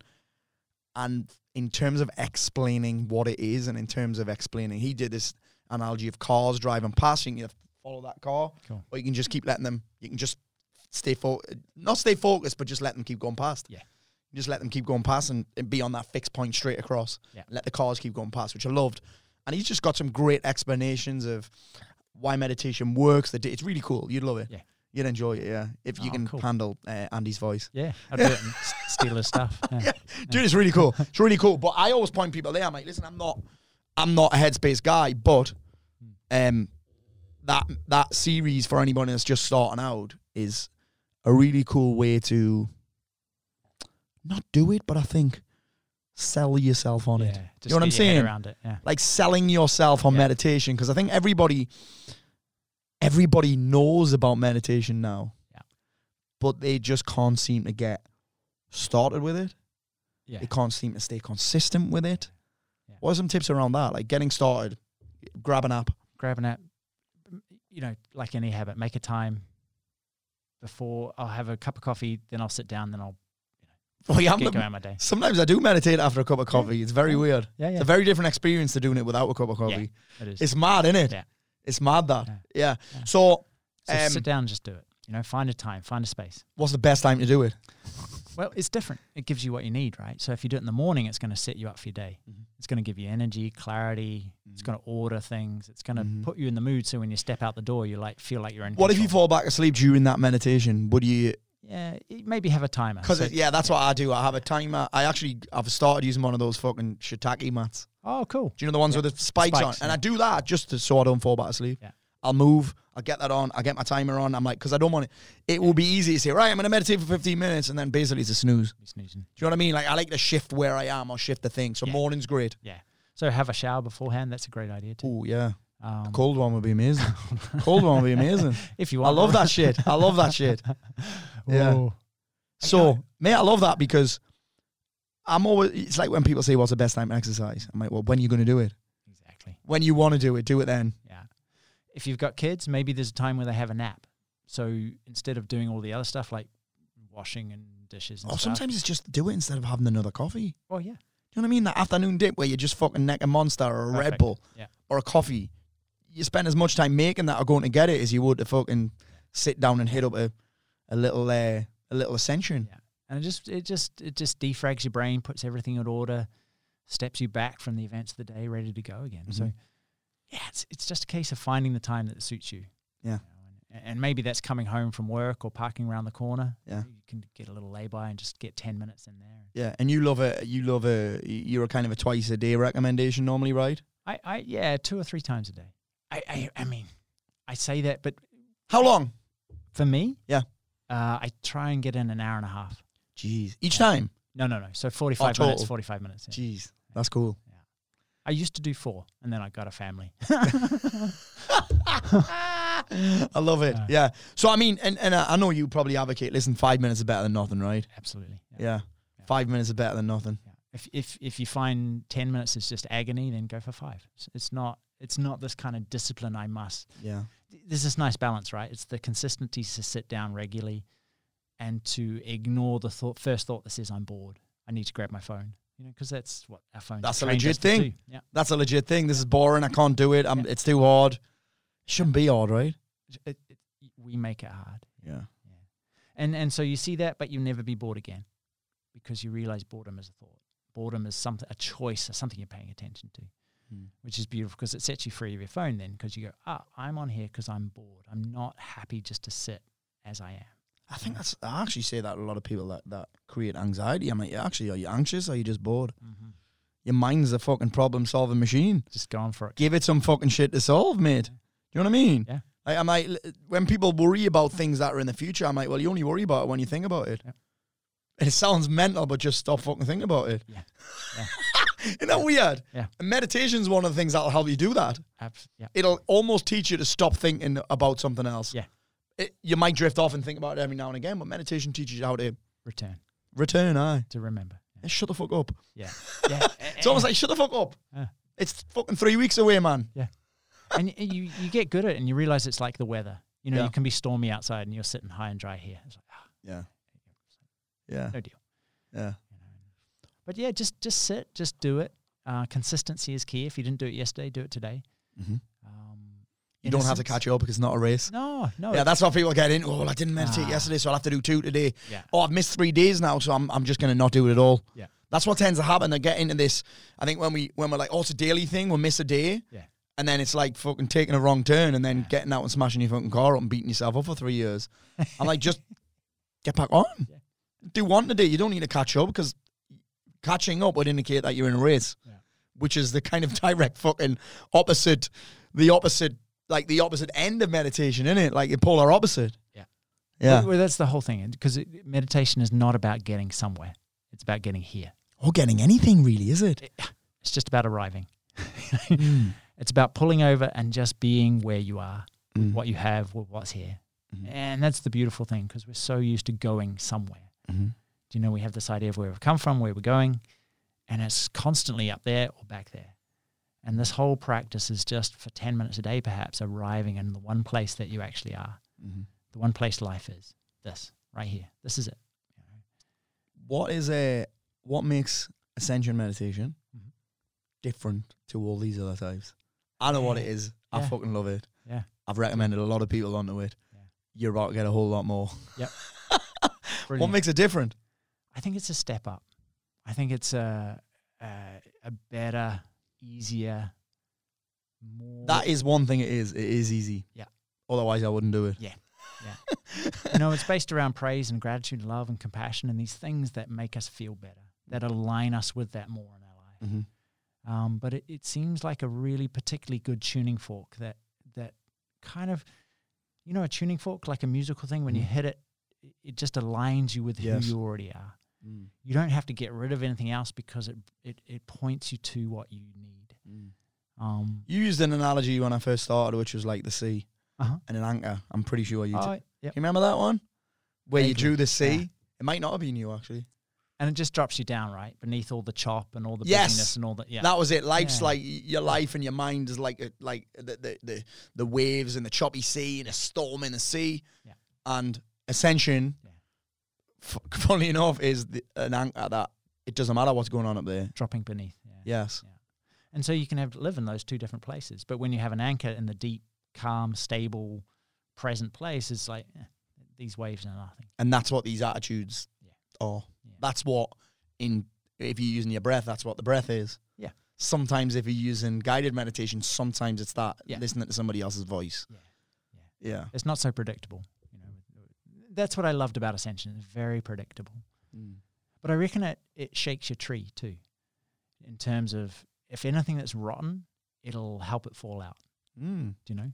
A: and in terms of explaining what it is, and in terms of explaining, he did this analogy of cars driving past. You either follow that car,
B: Cool.
A: or you can just keep letting them. You can just stay fo- not stay focused, but just let them keep going past.
B: Yeah.
A: Just let them keep going past and, and be on that fixed point straight across.
B: Yeah.
A: Let the cars keep going past, which I loved. And he's just got some great explanations of why meditation works. That it's really cool. You'd love it.
B: Yeah.
A: You'd enjoy it, yeah. If you
B: Oh,
A: can
B: cool.
A: handle uh, Andy's voice.
B: Yeah, I'd s- steal his stuff. Yeah.
A: Dude, it's really cool. It's really cool. But I always point people there. I'm like, listen, I'm not, I'm not a headspace guy, but um, that that series for anybody that's just starting out is a really cool way to not do it, but I think sell yourself on
B: yeah.
A: it. You know what I'm
B: get your head
A: saying?
B: Around it. Yeah.
A: Like selling yourself on
B: Yeah.
A: meditation because I think everybody, everybody knows about meditation now,
B: Yeah.
A: but they just can't seem to get started with it.
B: Yeah.
A: They can't seem to stay consistent with it.
B: Yeah.
A: What are some tips around that? Like getting started, grab an app.
B: grab an app, you know, like any habit, make a time before I'll have a cup of coffee, then I'll sit down, then I'll
A: Oh, yeah, I'm the-
B: my day.
A: sometimes I do meditate after a cup of coffee. It's very
B: Yeah.
A: weird.
B: Yeah, yeah,
A: It's a very different experience to doing it without a cup of coffee.
B: Yeah, it is.
A: It's mad, isn't it?
B: Yeah.
A: It's mad that.
B: Yeah.
A: Yeah.
B: Yeah.
A: So,
B: so
A: um,
B: sit down and just do it. You know, find a time, find a space.
A: what's the best time to do it?
B: Well, it's different. It gives you what you need, right? So if you do it in the morning, it's going to set you up for your day.
A: Mhm.
B: It's going to give you energy, clarity. It's
A: Mhm.
B: going to order things. It's going to
A: Mhm.
B: put you in the mood. So when you step out the door, you like feel like you're in.
A: What if you fall back asleep during that meditation? Would you?
B: Yeah, maybe have a timer.
A: Because
B: So-
A: yeah, that's what I do. I have a timer. I actually I've started using one of those fucking Shakti mats.
B: oh, cool.
A: Do you know the ones
B: Yeah.
A: with the spikes,
B: Spikes,
A: on? And
B: yeah.
A: I do that just to, so I don't fall back asleep.
B: Yeah.
A: I'll move. I'll get that on. I get my timer on. I'm like, because I don't want it. It will be easy to say, right, I'm going to meditate for 15 minutes, and then basically it's a snooze.
B: Snoozing.
A: Do you know what I mean? Like I like to shift where I am or shift the thing. So
B: Yeah.
A: morning's great.
B: Yeah. So have a shower beforehand. That's a great idea too.
A: Oh yeah,
B: Um,
A: cold one would be amazing. cold one would be amazing.
B: If you
A: I
B: want,
A: love that shit. I love that shit. Yeah.
B: Whoa.
A: So, mate, I love that because I'm always. It's like when people say, "What's the best time to exercise?" I'm like, "Well, when are you going to do it?
B: Exactly.
A: When you want to do it, do it then."
B: Yeah. If you've got kids, maybe there's a time where they have a nap. So instead of doing all the other stuff like washing and dishes and
A: Or
B: stuff.
A: sometimes it's just do it instead of having another coffee.
B: Oh yeah.
A: Do you know what I mean? That afternoon dip where you just fucking neck a monster or a Red Bull
B: Yeah.
A: or a coffee. You spend as much time making that or going to get it as you would to fucking sit down and hit up a, a little uh, a little ascension.
B: Yeah. And it just it just it just defrags your brain, puts everything in order, steps you back from the events of the day, ready to go again. So
A: Mhm.
B: Yeah, it's it's just a case of finding the time that suits you.
A: Yeah.
B: You know, and, and maybe that's coming home from work or parking around the corner.
A: Yeah.
B: You can get a little lay by and just get ten minutes in there.
A: Yeah, and you love a you love a you're a kind of a twice a day recommendation normally, right?
B: I, I yeah, two or three times a day. I, I I mean, I say that, but
A: How long?
B: for me,
A: Yeah.
B: uh, I try and get in an hour and a half.
A: Jeez, each
B: Yeah.
A: time.
B: No, no, no. So forty-five minutes. Forty-five minutes. yeah.
A: Jeez, that's cool.
B: I used to do four, and then I got a family.
A: I love it.
B: Yeah.
A: Yeah. So I mean, and and I I know you probably advocate. Listen, five minutes is better than nothing, right?
B: Absolutely.
A: Yeah. Five minutes is better than nothing.
B: Yeah. If if if you find ten minutes is just agony, then go for five. It's, it's not it's not this kind of discipline. I must.
A: Yeah.
B: There's this nice balance, right? It's the consistency to sit down regularly, and to ignore the thought first thought that says I'm bored. I need to grab my phone. You know, because that's what our phone.
A: That's a legit thing.
B: Yeah.
A: That's a legit thing. This is boring. I can't do it. I'm,
B: Yeah.
A: It's too hard. It shouldn't be hard, right?
B: It, it, we make it hard.
A: Yeah.
B: Yeah. And and so you see that, but you'll never be bored again, because you realize boredom is a thought. Boredom is something, a choice, or something you're paying attention to.
A: Hmm.
B: which is beautiful because it sets you free of your phone then because you go, ah, I'm on here because I'm bored. I'm not happy just to sit as I am.
A: I think that's. I actually say that a lot of people that that create anxiety. I'm like, yeah, actually, are you anxious? Or are you just bored?
B: Mm-hmm.
A: Your mind's a fucking problem solving machine.
B: Just going for it.
A: Give it some fucking shit to solve, mate. Do you know what I mean?
B: Yeah.
A: Like, I'm like, when people worry about things that are in the future, I'm like, well, you only worry about it when you think about it.
B: Yeah.
A: It sounds mental, but just stop fucking thinking about it.
B: Yeah. Yeah.
A: Isn't that weird?
B: Yeah.
A: And meditation's one of the things that'll help you do that.
B: Abs- yeah.
A: It'll almost teach you to stop thinking about something else.
B: Yeah.
A: It, you might drift off and think about it every now and again, but meditation teaches you how to
B: Return
A: return. Aye.
B: to remember.
A: And shut the fuck up.
B: Yeah. yeah.
A: It's almost like shut the fuck up.
B: Yeah.
A: It's fucking three weeks away, man.
B: Yeah. and you, you get good at it and you realize it's like the weather. You know,
A: Yeah.
B: you can be stormy outside and you're sitting high and dry here. It's like, ah,
A: Yeah. Yeah.
B: no deal.
A: Yeah.
B: But yeah, just just sit, just do it. Uh, consistency is key. If you didn't do it yesterday, do it today.
A: Mhm. You don't have to catch up because it's not a race.
B: No, no.
A: Yeah, that's what people get into. Oh, well, I didn't meditate
B: Ah.
A: yesterday, so I'll have to do two today.
B: Yeah.
A: Oh, I've missed three days now, so I'm, I'm just going to not do it at all.
B: Yeah.
A: That's what tends to happen. They get into this. I think when we when we're like, oh, it's a daily thing, we'll miss a day.
B: Yeah.
A: And then it's like fucking taking a wrong turn and then getting out and smashing your fucking car up and beating yourself up for three years. I'm like, just get back on.
B: Yeah.
A: Do one today. You don't need to catch up because catching up would indicate that you're in a race,
B: Yeah.
A: which is the kind of direct fucking opposite, the opposite, like the opposite end of meditation, isn't it? Like the polar opposite.
B: Yeah.
A: Yeah.
B: Well, that's the whole thing because meditation is not about getting somewhere; it's about getting here.
A: Or getting anything really, is it?
B: It's just about arriving. It's about pulling over and just being where you are,
A: Mm.
B: what you have, with what's here.
A: Mhm.
B: And that's the beautiful thing because we're so used to going somewhere.
A: Mhm.
B: Do you know we have this idea of where we've come from, where we're going, and it's constantly up there or back there. And this whole practice is just for 10 minutes a day, perhaps, arriving in the one place that you actually are,
A: Mhm.
B: the one place life is. This, right here. This is it. you know.
A: What is a what makes ascension meditation
B: Mhm.
A: different to all these other types? I know what it is. Yeah. I
B: Yeah.
A: fucking love it.
B: Yeah.
A: I've recommended a lot of people onto it.
B: Yeah.
A: You're about to get a whole lot more. What makes it different?
B: I think it's a step up. I think it's a a, a better, easier, more.
A: That is one thing. It is. It is easy.
B: Yeah.
A: Otherwise, I wouldn't do it. Yeah. Yeah.
B: you know, it's based around praise and gratitude, and love and compassion, and these things that make us feel better, that align us with that more in our life.
A: Mm-hmm.
B: Um, but it, it seems like a really particularly good tuning fork that that kind of, you know, a tuning fork like a musical thing. When you
A: Mm.
B: hit it, it- it just aligns you with
A: Yes.
B: who you already are.
A: Mm.
B: You don't have to get rid of anything else because it it, it points you to what you need. Um,
A: You used an analogy when I first started, which was like the sea
B: Uh-huh.
A: and an anchor. I'm pretty sure you.
B: oh,
A: did.
B: yep.
A: You remember that one where you drew the sea?
B: yeah.
A: It might not have been you actually.
B: and it just drops you down right beneath all the chop and all the
A: Yes.
B: busyness and all that. Yeah,
A: That was it. Life's
B: Yeah.
A: like your life and your mind is like a, like the, the the the waves and the choppy sea and a storm in the sea.
B: Yeah.
A: And ascension, funnily enough, is the, an anchor that it doesn't matter what's going on up there.
B: dropping beneath. Yeah.
A: Yes. Yeah.
B: And so you can have live in those two different places. But when you have an anchor in the deep, calm, stable, present place, it's like eh, these waves are nothing.
A: And that's what these attitudes
B: Yeah.
A: are.
B: Yeah.
A: That's what in if you're using your breath, that's what the breath is.
B: Yeah.
A: Sometimes if you're using guided meditation, sometimes it's that
B: Yeah.
A: listening to somebody else's voice.
B: Yeah.
A: Yeah.
B: It's not so predictable. That's what I loved about Ascension. It's very predictable.
A: Mm.
B: But I reckon it it shakes your tree too, in terms of if anything that's rotten, it'll help it fall out.
A: Mm.
B: Do you know?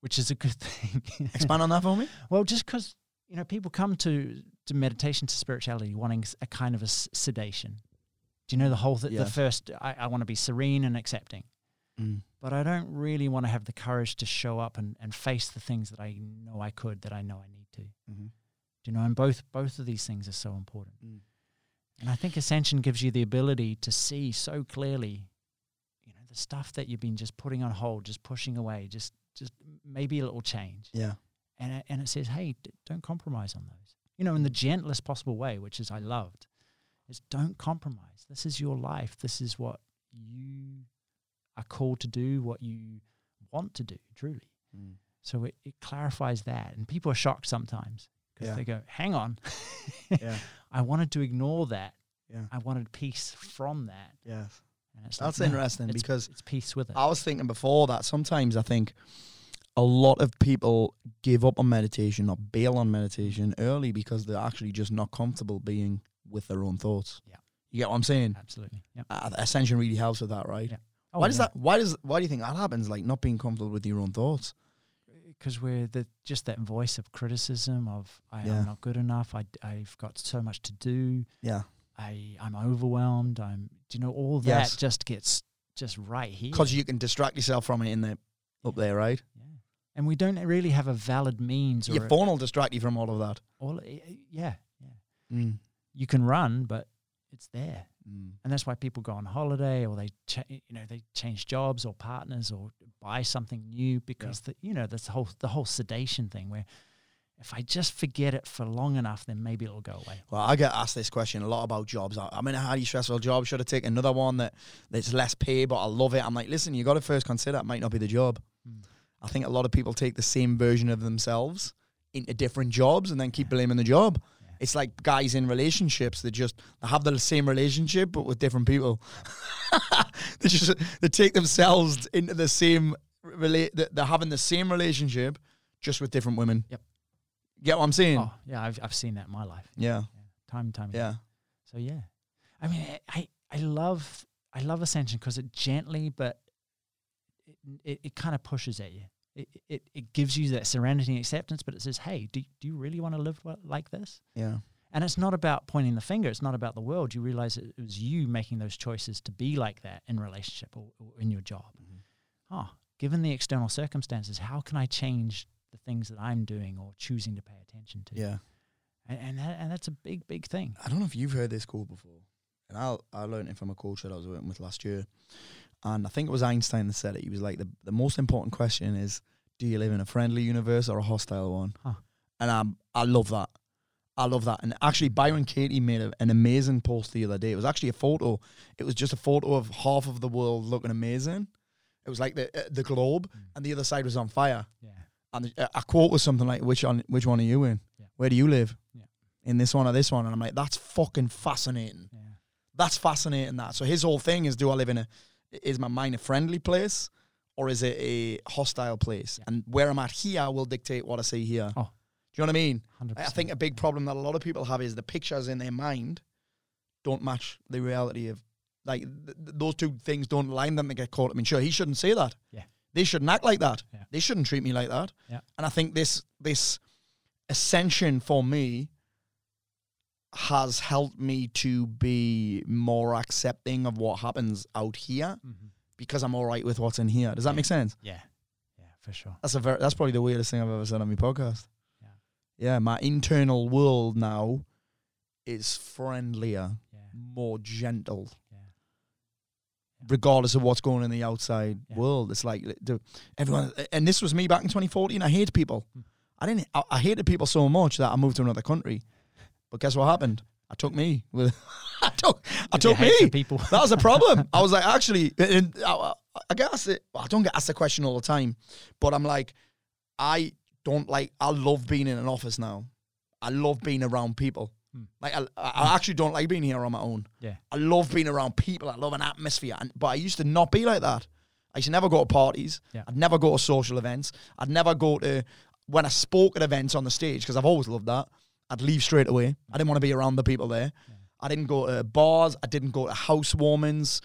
B: Which is a good thing.
A: Expand on that for me.
B: Well, just because you know people come to to meditation to spirituality wanting a kind of a s- sedation. Do you know the whole th- the first? I, I want to be serene and accepting,
A: Mm.
B: but I don't really want to have the courage to show up and, and face the things that I know I could, that I know I need to.
A: Mm-hmm.
B: Do you know? And both both of these things are so important.
A: Mm.
B: And I think ascension gives you the ability to see so clearly, you know, the stuff that you've been just putting on hold, just pushing away, just just maybe a little change
A: Yeah.
B: and it, and it says, "Hey, d- don't compromise on those." You know, in the gentlest possible way, which is I loved, is don't compromise. This is your life. This is what you are called to do. What you want to do, truly.
A: Mm.
B: So it, it clarifies that, and people are shocked sometimes because
A: Yeah.
B: they go, "Hang on,
A: Yeah.
B: I wanted to ignore that.
A: Yeah.
B: I wanted peace from that."
A: Yes.
B: And it's
A: That's
B: like, no,
A: interesting
B: it's-
A: because
B: it's peace with it.
A: I was thinking before that sometimes I think a lot of people give up on meditation or bail on meditation early because they're actually just not comfortable being with their own thoughts.
B: Yeah.
A: You get what I'm saying?
B: Absolutely. Yeah.
A: Uh, Ascension really helps with that, right?
B: Yeah. Oh,
A: why does
B: yeah.
A: that? Why does? Why do you think that happens? Like not being comfortable with your own thoughts.
B: Because we're the just that voice of criticism of I
A: Yeah.
B: am not good enough. I I've got so much to do.
A: Yeah,
B: I I'm overwhelmed. I'm do you know all that
A: Yes.
B: just gets just right here.
A: because you can distract yourself from it in the up there, right?
B: yeah. And we don't really have a valid means or
A: Your phone will distract you from all of that.
B: all yeah yeah.
A: Mm.
B: You can run, but it's there,
A: Mm.
B: and that's why people go on holiday or they cha- you know they change jobs or partners or buy something new because the you know that's the whole the whole sedation thing where. If I just forget it for long enough, then maybe it'll go away.
A: Well, I get asked this question a lot about jobs. I- I'm in a highly stressful job. Should I take another one that that's less pay, but I love it? I'm like, listen, you got to first consider it might not be the job.
B: Mm.
A: I think a lot of people take the same version of themselves into different jobs and then keep blaming the job.
B: Yeah.
A: It's like guys in relationships that just they have the same relationship but with different people. they just they take themselves into the same relate. They're having the same relationship just with different women.
B: Yep.
A: Get what I'm saying?
B: Oh, yeah, I've I've seen that in my life.
A: Yeah.
B: Time and time again.
A: Yeah.
B: So yeah, I mean, I I love I love ascension because it gently, but it it, it kind of pushes at you. It, it it gives you that serenity and acceptance, but it says, "Hey, do do you really want to live like this?"
A: Yeah.
B: And it's not about pointing the finger. It's not about the world. You realize it was you making those choices to be like that in relationship or, or in your job. Oh, given the external circumstances, how can I change the things that I'm doing or choosing to pay attention to?
A: Yeah.
B: And and, that, and that's a big, big thing.
A: I don't know if you've heard this quote before, and I I learned it from a coach that I was working with last year, and I think it was Einstein that said it. He was like, the the most important question is, do you live in a friendly universe or a hostile one?
B: Huh.
A: And I I love that. I love that. And actually, Byron Katie made a, an amazing post the other day. It was actually a photo. It was just a photo of half of the world looking amazing. It was like the uh, the globe,
B: Mm.
A: and the other side was on fire.
B: Yeah.
A: And the, a quote was something like, "Which one? Which one are you in?
B: Yeah.
A: Where do you live?
B: Yeah.
A: In this one or this one?" And I'm like, "That's fucking fascinating.
B: Yeah.
A: That's fascinating." That. So his whole thing is, do I live in a? Is my mind a friendly place, or is it a hostile place?
B: Yeah.
A: And where I'm at here will dictate what I see here.
B: Oh.
A: Do you know what I mean?
B: 100%.
A: I think a big problem that a lot of people have is the pictures in their mind don't match the reality of like th- those two things don't line them to get caught. I mean, sure, he shouldn't say that.
B: Yeah.
A: They shouldn't act like that.
B: Yeah.
A: They shouldn't treat me like that.
B: Yeah.
A: And I think this this ascension for me has helped me to be more accepting of what happens out here
B: Mhm.
A: because I'm all right with what's in here. Does that
B: Yeah.
A: make sense?
B: Yeah. Yeah, for sure.
A: That's a very, that's probably the weirdest thing I've ever said on my podcast.
B: Yeah.
A: Yeah, my internal world now is friendlier,
B: Yeah.
A: more gentle,
B: Yeah.
A: regardless of what's going on in the outside world. It's like the, everyone, and this was me back in 2014. I hate people.
B: Hmm.
A: I didn't. I, I hated people so much that I moved to another country. But guess what happened? I took me with. I took. I took me.
B: people.
A: That was a problem. I was like, actually, and I, I get asked it. I don't get asked the question all the time, but I'm like, I don't like. I love being in an office now. I love being around people.
B: Hmm.
A: Like I, I actually don't like being here on my own.
B: Yeah.
A: I love being around people. I love an atmosphere. And, but I used to not be like that. I used to never go to parties.
B: Yeah.
A: I'd never go to social events. I'd never go to when I spoke at events on the stage because I've always loved that. I'd leave straight away. I didn't want to be around the people there.
B: Yeah.
A: I didn't go to bars. I didn't go to housewarmings.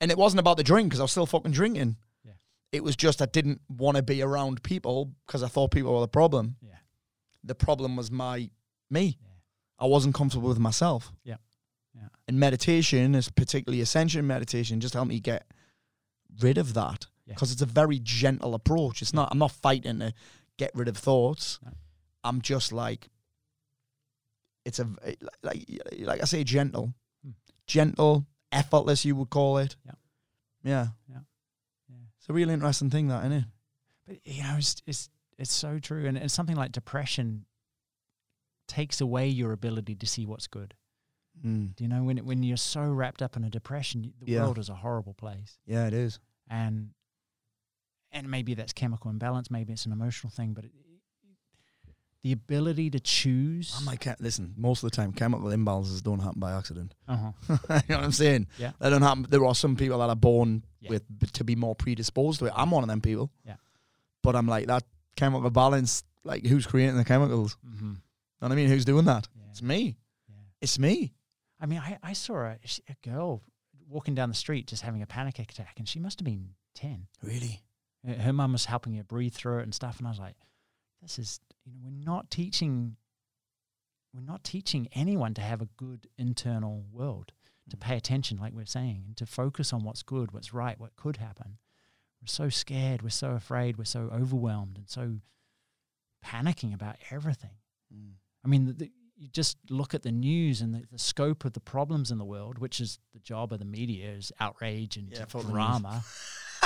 A: And it wasn't about the drink because I was still fucking drinking.
B: Yeah.
A: It was just I didn't want to be around people because I thought people were the problem.
B: Yeah.
A: The problem was my me.
B: Yeah.
A: I wasn't comfortable with myself.
B: Yeah. Yeah.
A: And meditation is particularly ascension meditation just helped me get rid of that because it's a very gentle approach. It's not I'm not fighting to get rid of thoughts.
B: No.
A: I'm just like it's a like like I say gentle.
B: Hmm.
A: Gentle, effortless you would call it.
B: Yeah.
A: Yeah.
B: Yeah. Yeah.
A: It's a real interesting thing that, isn't it?
B: But you know, it's it's it's so true, and, and something like depression takes away your ability to see what's good.
A: Mm.
B: Do you know when when you're so wrapped up in a depression, the
A: Yeah.
B: world is a horrible place,
A: Yeah, it is.
B: and and maybe that's chemical imbalance, maybe it's an emotional thing, but it, the ability to choose.
A: I'm like, listen, most of the time, chemical imbalances don't happen by accident.
B: uh-huh.
A: you know what I'm saying?
B: Yeah.
A: They don't happen. There are some people that are born
B: Yeah.
A: with to be more predisposed to it. I'm one of them people.
B: Yeah.
A: But I'm like that chemical balance. Like, who's creating the chemicals?
B: Mm-hmm.
A: know what I mean? Who's doing that?
B: Yeah.
A: It's me.
B: Yeah.
A: It's me.
B: I mean, I, I saw a, a girl walking down the street just having a panic attack, and she must have been 10.
A: Really?
B: Her- Her mum was helping her breathe through it and stuff. And I was like, this is, you know, we're not teaching, we're not teaching anyone to have a good internal world, to mm. pay attention, like we're saying, and to focus on what's good, what's right, what could happen. We're so scared, we're so afraid, we're so overwhelmed and so panicking about everything. Mm. I mean, the, the, you just look at the news and the, the scope of the problems in the world, which is the job of the media, is outrage and
A: Yeah, fuck the news.
B: drama.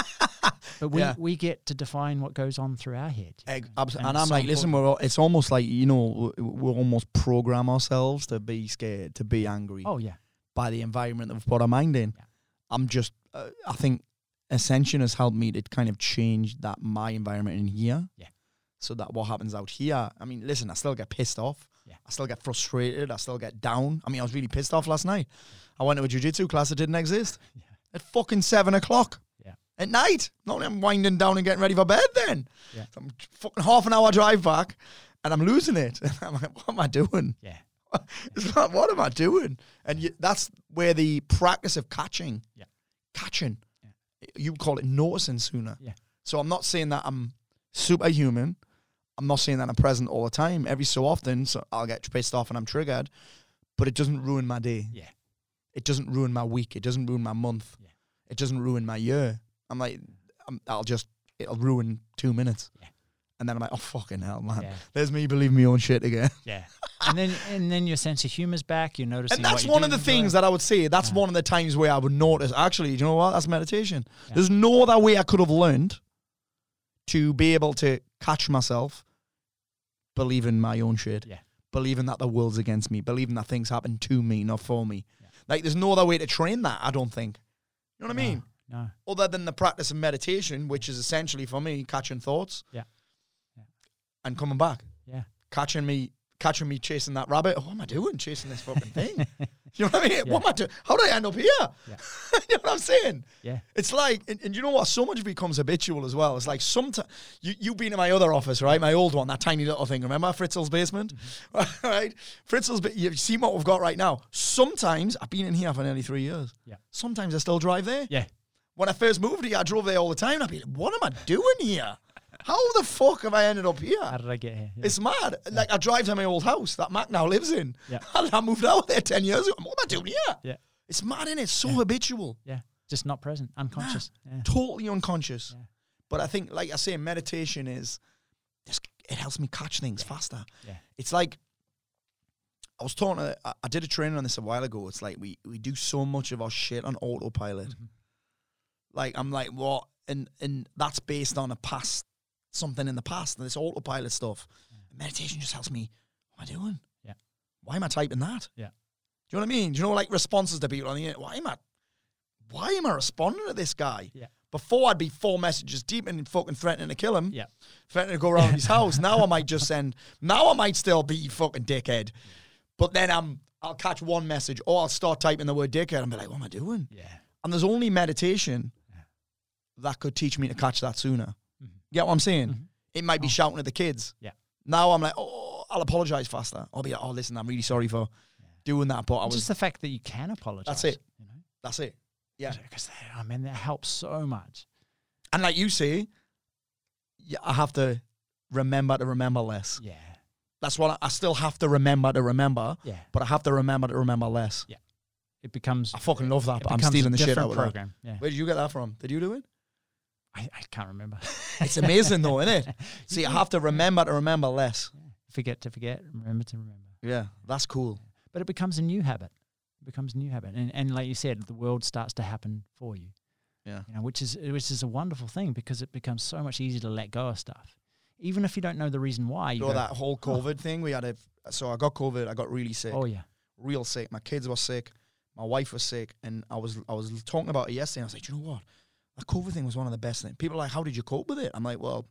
B: but we,
A: Yeah.
B: we get to define what goes on through our head.
A: Egg, and,
B: it's
A: I'm like, listen, we're all, it's almost like you know we almost program ourselves to be scared, to be angry
B: Oh yeah,
A: by the environment that we've put our mind in.
B: Yeah.
A: I'm just, uh, I think Ascension has helped me to kind of change that my environment in here.
B: Yeah.
A: So that what happens out here, I mean, listen, I still get pissed off.
B: Yeah.
A: I still get frustrated. I still get down. I mean, I was really pissed off last night. I went to a jiu-jitsu class that didn't exist
B: Yeah.
A: at fucking seven o'clock. At night. Not I'm winding down and getting ready for bed then.
B: Yeah.
A: So I'm fucking half an hour drive back and I'm losing it. I'm like, what am I doing?
B: Yeah.
A: It's like, what am I doing? And you, that's where the practice of catching,
B: Yeah.
A: catching, you call it noticing sooner.
B: Yeah.
A: So I'm not saying that I'm superhuman. I'm not saying that I'm present all the time. Every so often, so I'll get pissed off and I'm triggered, but it doesn't ruin my day.
B: Yeah.
A: It doesn't ruin my week. It doesn't ruin my month.
B: Yeah.
A: It doesn't ruin my year. I'm like, I'm, I'll just, it'll ruin two minutes.
B: Yeah.
A: And then I'm like, oh fucking hell, man.
B: Yeah.
A: There's me believing my own shit again.
B: Yeah. and then and then your sense of humor's back. You're noticing.
A: And that's one of the things that I would say. That's one of the times where I would notice. Actually, do you know what? That's meditation.
B: Yeah.
A: There's no other way I could have learned to be able to catch myself believing my own shit.
B: Yeah.
A: Believing that the world's against me. Believing that things happen to me, not for me. Like there's no other way to train that. I don't think. You know what I mean?
B: No.
A: Other than the practice of meditation, which is essentially for me catching thoughts.
B: Yeah. Yeah.
A: And coming back
B: Yeah.
A: catching me catching me chasing that rabbit. Oh, what am I doing chasing this fucking thing? you know what I mean?
B: Yeah.
A: What am I doing? How did I end up here?
B: Yeah.
A: you know what I'm saying?
B: Yeah.
A: It's like, and, and you know what? So much becomes habitual as well. It's like sometimes you you've been in my other office, right? My old one, that tiny little thing. Remember Fritzl's basement,
B: Mm-hmm.
A: right? Fritzl's. Ba- you've seen what we've got right now. Sometimes I've been in here for nearly three years.
B: Yeah.
A: Sometimes I still drive there.
B: Yeah.
A: When I first moved here, I drove there all the time. I'd be like, "What am I doing here? How the fuck have I ended up here?"
B: How did I get here? Yeah.
A: It's mad. Like I drive to my old house that Mac now lives in.
B: Yeah.
A: I moved out there ten years ago. What am I doing here?
B: Yeah.
A: It's mad, is It's so habitual,
B: yeah. Just not present, unconscious. Yeah.
A: totally unconscious.
B: Yeah.
A: But I think, like I say, meditation is. It helps me catch things faster.
B: Yeah.
A: It's like I was talking. To, I, I did a training on this a while ago. It's like we we do so much of our shit on autopilot.
B: Mhm.
A: Like I'm like what, and and that's based on a past something in the past and this autopilot stuff. Meditation just helps me. What am I doing?
B: Yeah.
A: Why am I typing that?
B: Yeah.
A: Do you know what I mean? Do you know like responses to people on the internet? Why am I? Why am I responding to this guy?
B: Yeah.
A: Before I'd be four messages deep and fucking threatening to kill him.
B: Yeah.
A: Threatening to go around his house. Now I might just send. Now I might still be fucking dickhead. But then I'm. I'll catch one message or I'll start typing the word dickhead and be like, what am I doing?
B: Yeah.
A: And there's only meditation that could teach me to catch that sooner.
B: Mhm.
A: Get what I'm saying?
B: Mhm.
A: It might be
B: Oh.
A: shouting at the kids.
B: Yeah.
A: Now I'm like, oh, I'll apologize faster. I'll be like, oh, listen, I'm really sorry for doing that, but I was.
B: Just the fact that you can apologize.
A: That's it.
B: You know.
A: that's it. Yeah.
B: Because I mean that helps so much.
A: And like you say, yeah, I have to remember to remember less.
B: Yeah.
A: That's what I, I still have to remember to remember,
B: Yeah.
A: but I have to remember to remember less.
B: It becomes.
A: I fucking love that, but I'm stealing the shit out of that.
B: program. Yeah.
A: Where did you get that from? Did you do it?
B: I, I can't remember.
A: It's amazing though, isn't it? See, I have to remember to remember less.
B: forget to forget, remember to remember.
A: Yeah, that's cool.
B: But it becomes a new habit. It becomes a new habit, and and like you said, the world starts to happen for you.
A: Yeah.
B: You know, which is which is a wonderful thing because it becomes so much easier to let go of stuff, even if you don't know the reason why. You
A: You know
B: go,
A: that whole COVID thing we had. A, so I got COVID. I got really sick,
B: oh yeah,
A: real sick. My kids were sick. My wife was sick, and I was I was talking about it yesterday. And I was like, you know what? That COVID thing was one of the best things. People are like, how did you cope with it? I'm like, well,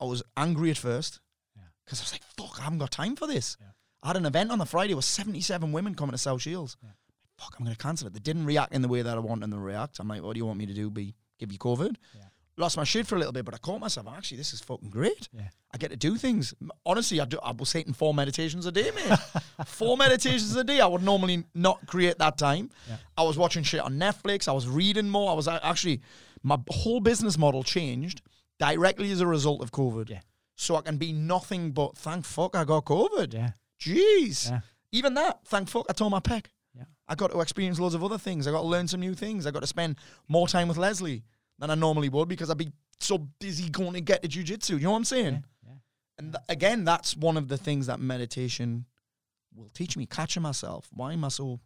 A: I was angry at first
B: Yeah.
A: because I was like, fuck, I haven't got time for this.
B: Yeah.
A: I had an event on the Friday with 77 women coming to South Shields.
B: Yeah.
A: Fuck, I'm going to cancel it. They didn't react in the way that I wanted them to react. I'm like, what do you want me to do? Be give you COVID? Lost my shit for a little bit, but I caught myself. Actually, this is fucking great.
B: Yeah.
A: I get to do things. Honestly, I, do, I was taking four meditations a day, mate. four meditations a day. I would normally not create that time.
B: Yeah.
A: I was watching shit on Netflix. I was reading more. I was actually, my whole business model changed directly as a result of COVID.
B: Yeah.
A: So I can be nothing but thank fuck I got COVID.
B: yeah,
A: Jeez.
B: yeah,
A: Even that, thank fuck I tore my pec.
B: Yeah.
A: I got to experience loads of other things. I got to learn some new things. I got to spend more time with Leslie than I normally would because I'd be so busy going to get to jujitsu. You know what I'm saying?
B: yeah, yeah.
A: And th- again, that's one of the things that meditation will teach me. Catching myself. Why am I so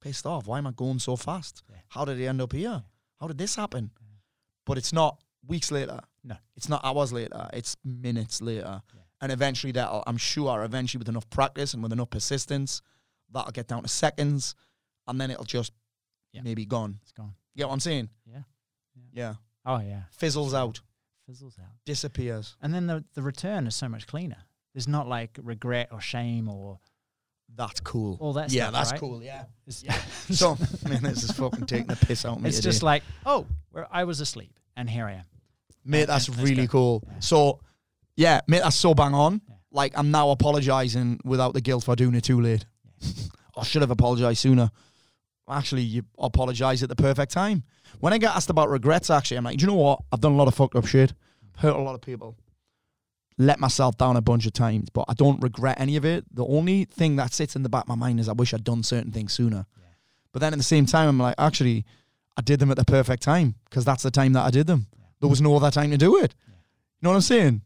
A: pissed off? Why am I going so fast?
B: Yeah.
A: How did I end up here? How did this happen? But it's not weeks later.
B: No.
A: It's not hours later. It's minutes later. And eventually that'll, I'm sure, eventually with enough practice and with enough persistence, that'll get down to seconds and then it'll just maybe gone.
B: It's gone.
A: You get what I'm saying?
B: Yeah.
A: Yeah.
B: Oh yeah,
A: Fizzles out,
B: fizzles out,
A: disappears.
B: and then the the return is so much cleaner. There's not like regret or shame or
A: That's cool.
B: all that
A: yeah,
B: stuff.
A: that's
B: right?
A: cool. Yeah.
B: It's,
A: So, man, this is fucking taking the piss out of me.
B: it's
A: today.
B: just like, oh, where I was asleep and here I am.
A: mate,
B: and-
A: that's
B: and
A: really cool.
B: Yeah.
A: So, yeah, mate, that's so bang on.
B: Yeah.
A: Like, I'm now apologising without the guilt for doing it too late. I should have apologised sooner. Actually, you apologise at the perfect time. When I get asked about regrets, actually, I'm like, do you know what? I've done a lot of fucked up shit, hurt a lot of people, let myself down a bunch of times, but I don't regret any of it. The only thing that sits in the back of my mind is I wish I'd done certain things sooner.
B: Yeah.
A: But then at the same time, I'm like, actually, I did them at the perfect time because that's the time that I did them.
B: Yeah.
A: There was no other time to do it.
B: Yeah.
A: You know what I'm saying?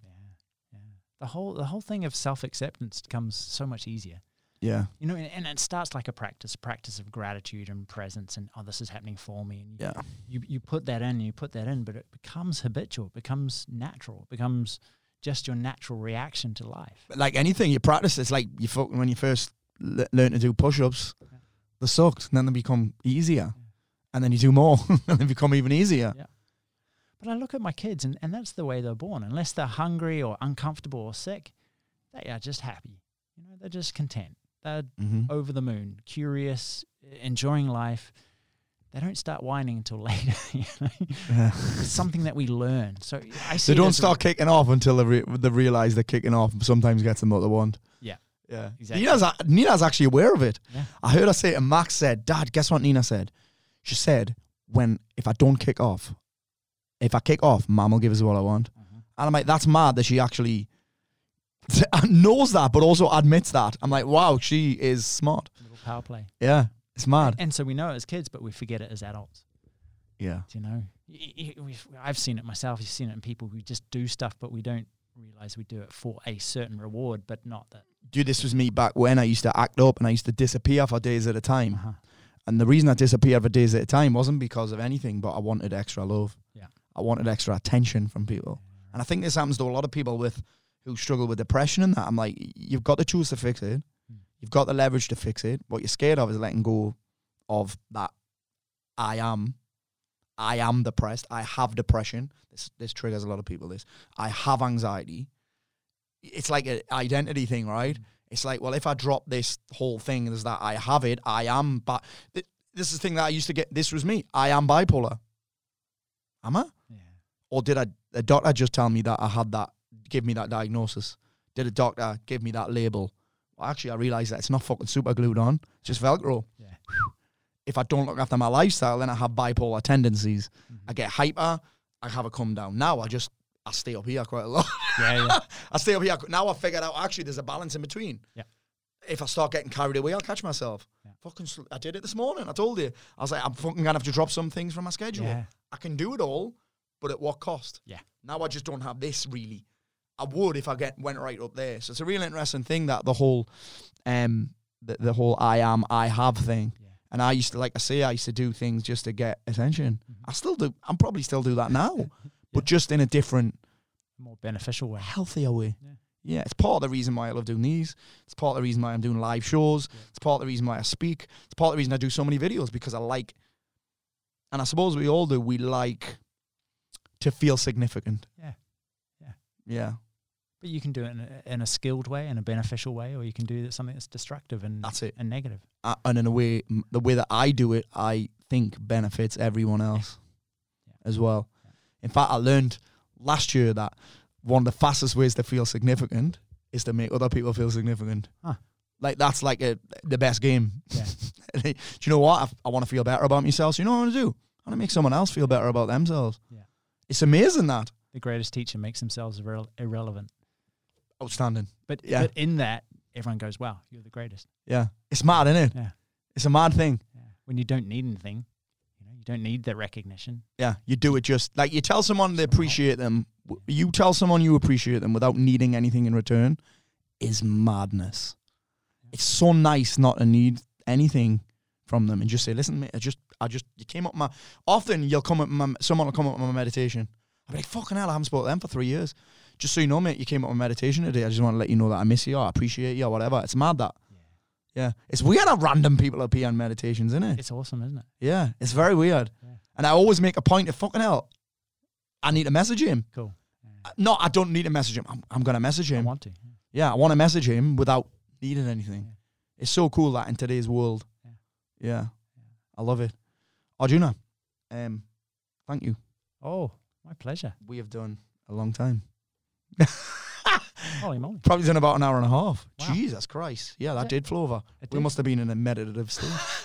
B: The whole the whole thing of self acceptance comes so much easier.
A: Yeah.
B: You know, and, and it starts like a practice, a practice of gratitude and presence, and oh, this is happening for me. And
A: Yeah.
B: you you put that in, you put that in, but it becomes habitual, it becomes natural, it becomes just your natural reaction to life.
A: But like anything, you practice. It's like you fucking when you first l- learn to do push-ups,
B: Yeah.
A: they sucked, and then they become easier, and then you do more, and they become even easier. Yeah.
B: But I look at my kids, and, and that's the way they're born. Unless they're hungry or uncomfortable or sick, they are just happy. You know, they're just content. They're
A: Mm-hmm.
B: over the moon, curious, enjoying life. They don't start whining until later. you know? It's something that we learn. So I see
A: They don't start kicking off until they, re- they realize they're kicking off. Sometimes gets them what they want.
B: Yeah.
A: Yeah.
B: Exactly.
A: Nina's, Nina's actually aware of it.
B: Yeah.
A: I heard her say, and Max said, Dad, guess what Nina said? She said, when, if I don't kick off, if I kick off, mum will give us what I want.
B: Mhm.
A: And I'm like, that's mad that she actually knows that, but also admits that. I'm like, wow, she is smart.
B: little power play.
A: Yeah. It's mad.
B: And so we know it as kids, but we forget it as adults.
A: Yeah.
B: Do You know, Y- y- we've- I've seen it myself. You've seen it in people who just do stuff, but we don't realize we do it for a certain reward, but not that.
A: Dude, this was me back when I used to act up and I used to disappear for days at a time.
B: Uh-huh.
A: And the reason I disappeared for days at a time wasn't because of anything, but I wanted extra love.
B: Yeah.
A: I wanted extra attention from people. And I think this happens to a lot of people with who struggle with depression and that. I'm like, you've got the tools to fix it.
B: Mm.
A: You've got the leverage to fix it. What you're scared of is letting go of that I am. I am depressed. I have depression. This this triggers a lot of people. This I have anxiety. It's like an identity thing, right?
B: Mm.
A: It's like, well, if I drop this whole thing, is that I have it. I am, but this is the thing that I used to get. This was me. I am bipolar. Am I?
B: Yeah.
A: Or did I, a doctor just tell me that I had that, give me that diagnosis? Did a doctor give me that label? Well, actually, I realized that it's not fucking super glued on, it's just Velcro.
B: Yeah.
A: If I don't look after my lifestyle, then I have bipolar tendencies.
B: Mhm.
A: I get hyper, I have a come down. Now I just, I stay up here quite a lot.
B: Yeah, yeah.
A: I stay up here. Now I figured out actually there's a balance in between.
B: Yeah.
A: If I start getting carried away, I'll catch myself.
B: Yeah.
A: Fucking, sl- I did it this morning. I told you. I was like, I'm fucking gonna have to drop some things from my schedule.
B: yeah.
A: I can do it all, but at what cost?
B: Yeah.
A: Now I just don't have this really. I would if I get went right up there. So it's a real interesting thing that the whole, um, the, the whole I am I have thing.
B: Yeah.
A: And I used to like I say I used to do things just to get attention.
B: Mhm.
A: I still do. I'm probably still do that now, but just in a different,
B: More beneficial way.
A: healthier way.
B: Yeah.
A: Yeah, it's part of the reason why I love doing these. It's part of the reason why I'm doing live shows.
B: Yeah.
A: It's part of the reason why I speak. It's part of the reason I do so many videos because I like, and I suppose we all do. We like to feel significant.
B: Yeah. Yeah.
A: Yeah,
B: But you can do it in a, in a skilled way, in a beneficial way, or you can do something that's destructive and,
A: that's it.
B: and negative.
A: Uh, and in a way, m- the way that I do it, I think benefits everyone else
B: Yeah.
A: as well.
B: Yeah.
A: In fact, I learned last year that one of the fastest ways to feel significant is to make other people feel significant.
B: Huh.
A: Like that's like a, the best game.
B: Yeah.
A: do you know what? I, I want to feel better about myself. So you know what I want to do? I want to make someone else feel better about themselves.
B: Yeah.
A: It's amazing that.
B: The greatest teacher makes themselves irre- irrelevant.
A: Outstanding.
B: But,
A: Yeah.
B: but in that, everyone goes, wow, you're the greatest.
A: Yeah. It's mad, isn't it?
B: Yeah.
A: It's a mad thing.
B: Yeah. When you don't need anything, you know, you don't need that recognition.
A: Yeah, you do it just like you tell someone they appreciate them. You tell someone you appreciate them without needing anything in return is madness. It's so nice not to need anything from them and just say, "Listen, mate, I just, I just, you came up my." Often you'll come up, my, someone will come up with my meditation. I'll be like, "Fucking hell, I haven't spoken to them for three years." Just so you know, mate, you came up with meditation today. I just want to let you know that I miss you, or I appreciate you, or whatever. It's mad that.
B: Yeah.
A: Yeah, it's weird how random people appear on meditations, isn't it?
B: It's awesome, isn't it?
A: Yeah, it's very weird.
B: Yeah.
A: And I always make a point of fucking hell. I need to message him.
B: Cool.
A: No, I don't need to message him. I'm, I'm going to message
B: I
A: him.
B: want to. yeah.
A: Yeah, I want to message him without needing anything.
B: Yeah.
A: It's so cool that in today's world.
B: Yeah.
A: Yeah. I love it. Arjuna, um, thank you.
B: Oh, my pleasure.
A: We have done a long time.
B: Holy moly.
A: Probably done about an hour and a half.
B: Wow.
A: Jesus Christ. Yeah, that
B: Yeah.
A: did flow over.
B: It
A: We must have been in a meditative state.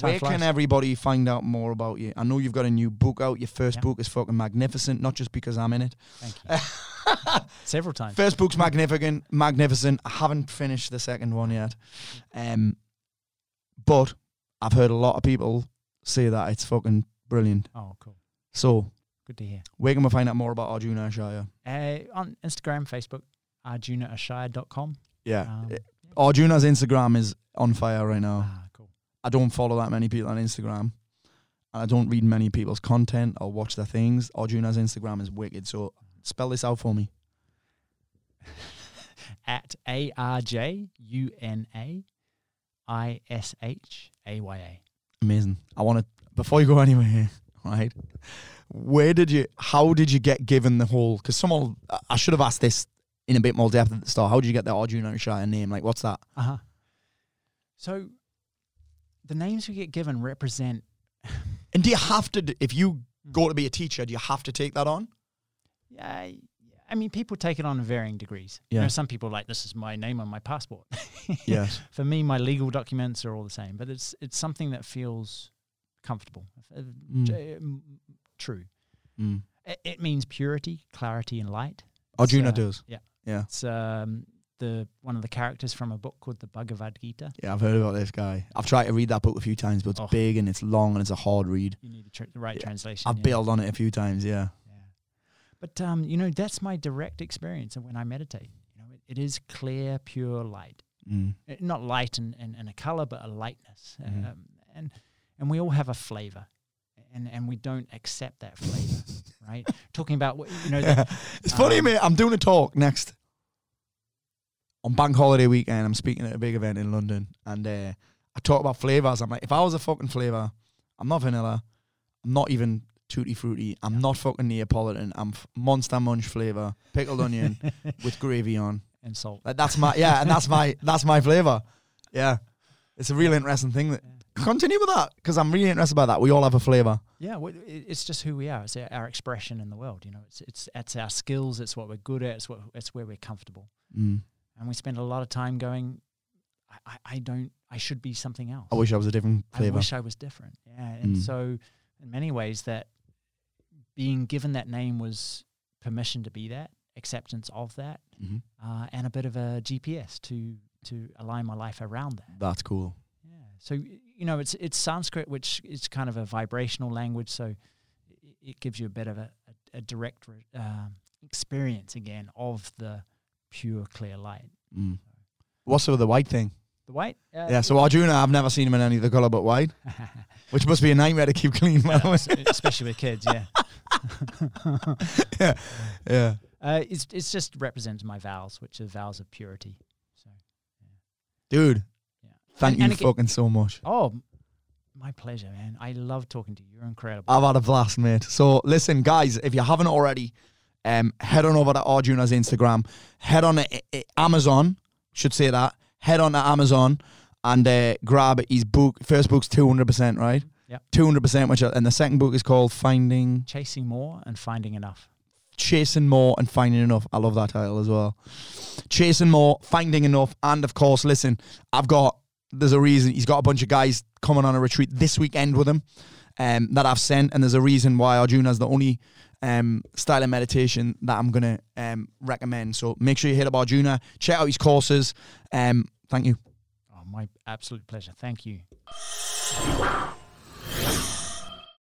A: Where
B: flies.
A: can everybody find out more about you? I know you've got a new book out. Your first
B: Yeah.
A: book is fucking magnificent, not just because I'm in it.
B: Thank you. Several times.
A: First book's magnificent, magnificent. I haven't finished the second one yet, um, but I've heard a lot of people say that it's fucking brilliant.
B: Oh, cool.
A: So,
B: Good to hear.
A: where can we find out more about Arjuna Ishaya?
B: Uh, on Instagram, Facebook, arjunaishaya.com.
A: Yeah,
B: Um,
A: Uh, Arjuna's Instagram is on fire right now.
B: ah, cool.
A: I don't follow that many people on Instagram, and I don't read many people's content or watch their things. Arjuna's Instagram is wicked. So, spell this out for me.
B: At A R J U N A I S H A Y A.
A: Amazing. I want to before you go anywhere, right? Where did you? How did you get given the whole? Because someone, I- should have asked this in a bit more depth at the start. How did you get the Arjuna Ishaya name? Like, what's that?
B: Uh huh. So the names we get given represent.
A: And do you have to? If you go to be a teacher, do you have to take that on?
B: Yeah, I mean, people take it on in varying degrees. You
A: Yeah.
B: know, some people are like this is my name on my passport.
A: Yes.
B: For me, my legal documents are all the same, but it's it's something that feels comfortable,
A: Mm.
B: True.
A: Mm.
B: It, it means purity, clarity, and light.
A: Arjuna
B: uh,
A: does.
B: yeah.
A: Yeah.
B: It's um, the one of the characters from a book called the Bhagavad Gita.
A: Yeah, I've heard about this guy. I've tried to read that book a few times, but it's
B: Oh.
A: big and it's long and it's a hard read.
B: You need the, tr- the right
A: Yeah.
B: translation.
A: I've
B: yeah.
A: bailed on it a few times. Yeah.
B: Yeah. But um, you know, that's my direct experience of when I meditate. You know, it, it is clear, pure light.
A: Mm.
B: Not light and, in, in a color, but a lightness.
A: Mhm.
B: Um, and and we all have a flavor. And, and we don't accept that flavor, right? Talking about what you know, the,
A: it's funny,
B: Um,
A: mate. I'm doing a talk next on Bank Holiday weekend. I'm speaking at a big event in London, and uh, I talk about flavors. I'm like, if I was a fucking flavor, I'm not vanilla. I'm not even tutti frutti. I'm
B: Yeah.
A: not fucking Neapolitan. I'm f- Monster Munch flavor, pickled onion with gravy on.
B: and salt.
A: Like, that's my yeah, and that's my that's my flavor. Yeah, it's a really interesting thing. That continue with that because I'm really interested by that. We all have a flavor.
B: Yeah, well, it's just who we are. It's our, our expression in the world. You know, it's it's it's our skills. It's what we're good at. It's what it's where we're comfortable.
A: Mm.
B: And we spend a lot of time going. I, I, don't. I should be something else.
A: I wish I was a different
B: flavour.
A: I
B: wish I was different. Yeah, and
A: Mm.
B: so in many ways, that being given that name was permission to be that, acceptance of that,
A: Mhm.
B: uh, and a bit of a GPS to to align my life around that.
A: That's cool.
B: Yeah. So you know, it's it's Sanskrit, which is kind of a vibrational language, so i- it gives you a bit of a, a, a direct re- um, experience again of the pure clear light.
A: Mm. What's with the white thing?
B: The white. Uh,
A: Yeah, so Arjuna, I've never seen him in any other colour but white, which must be a nightmare to keep clean, by the way.
B: especially with kids. Yeah.
A: yeah, yeah.
B: Uh, it's it's just represents my vows, which are vows of purity. So, yeah. Dude.
A: Thank
B: And-
A: you
B: and again-
A: fucking so much.
B: oh, my pleasure, man. I love talking to you. You're incredible.
A: I've had a blast, mate. So listen, guys, if you haven't already, um, head on over to Arjuna's Instagram. Head on to uh, uh, Amazon. Should say that. Head on to Amazon and uh, grab his book. First book's two hundred percent, right?
B: Yep.
A: Two hundred percent. Which and the second book is called Finding,
B: Chasing more and finding enough.
A: Chasing More, and Finding Enough. I love that title as well. Chasing More, Finding Enough, and of course, listen, I've got. There's a reason he's got a bunch of guys coming on a retreat this weekend with him um, that I've sent, and there's a reason why Arjuna's the only um, style of meditation that I'm gonna um, recommend. So make sure you hit up Arjuna, check out his courses. Um, thank you.
B: Oh, my absolute pleasure. Thank you.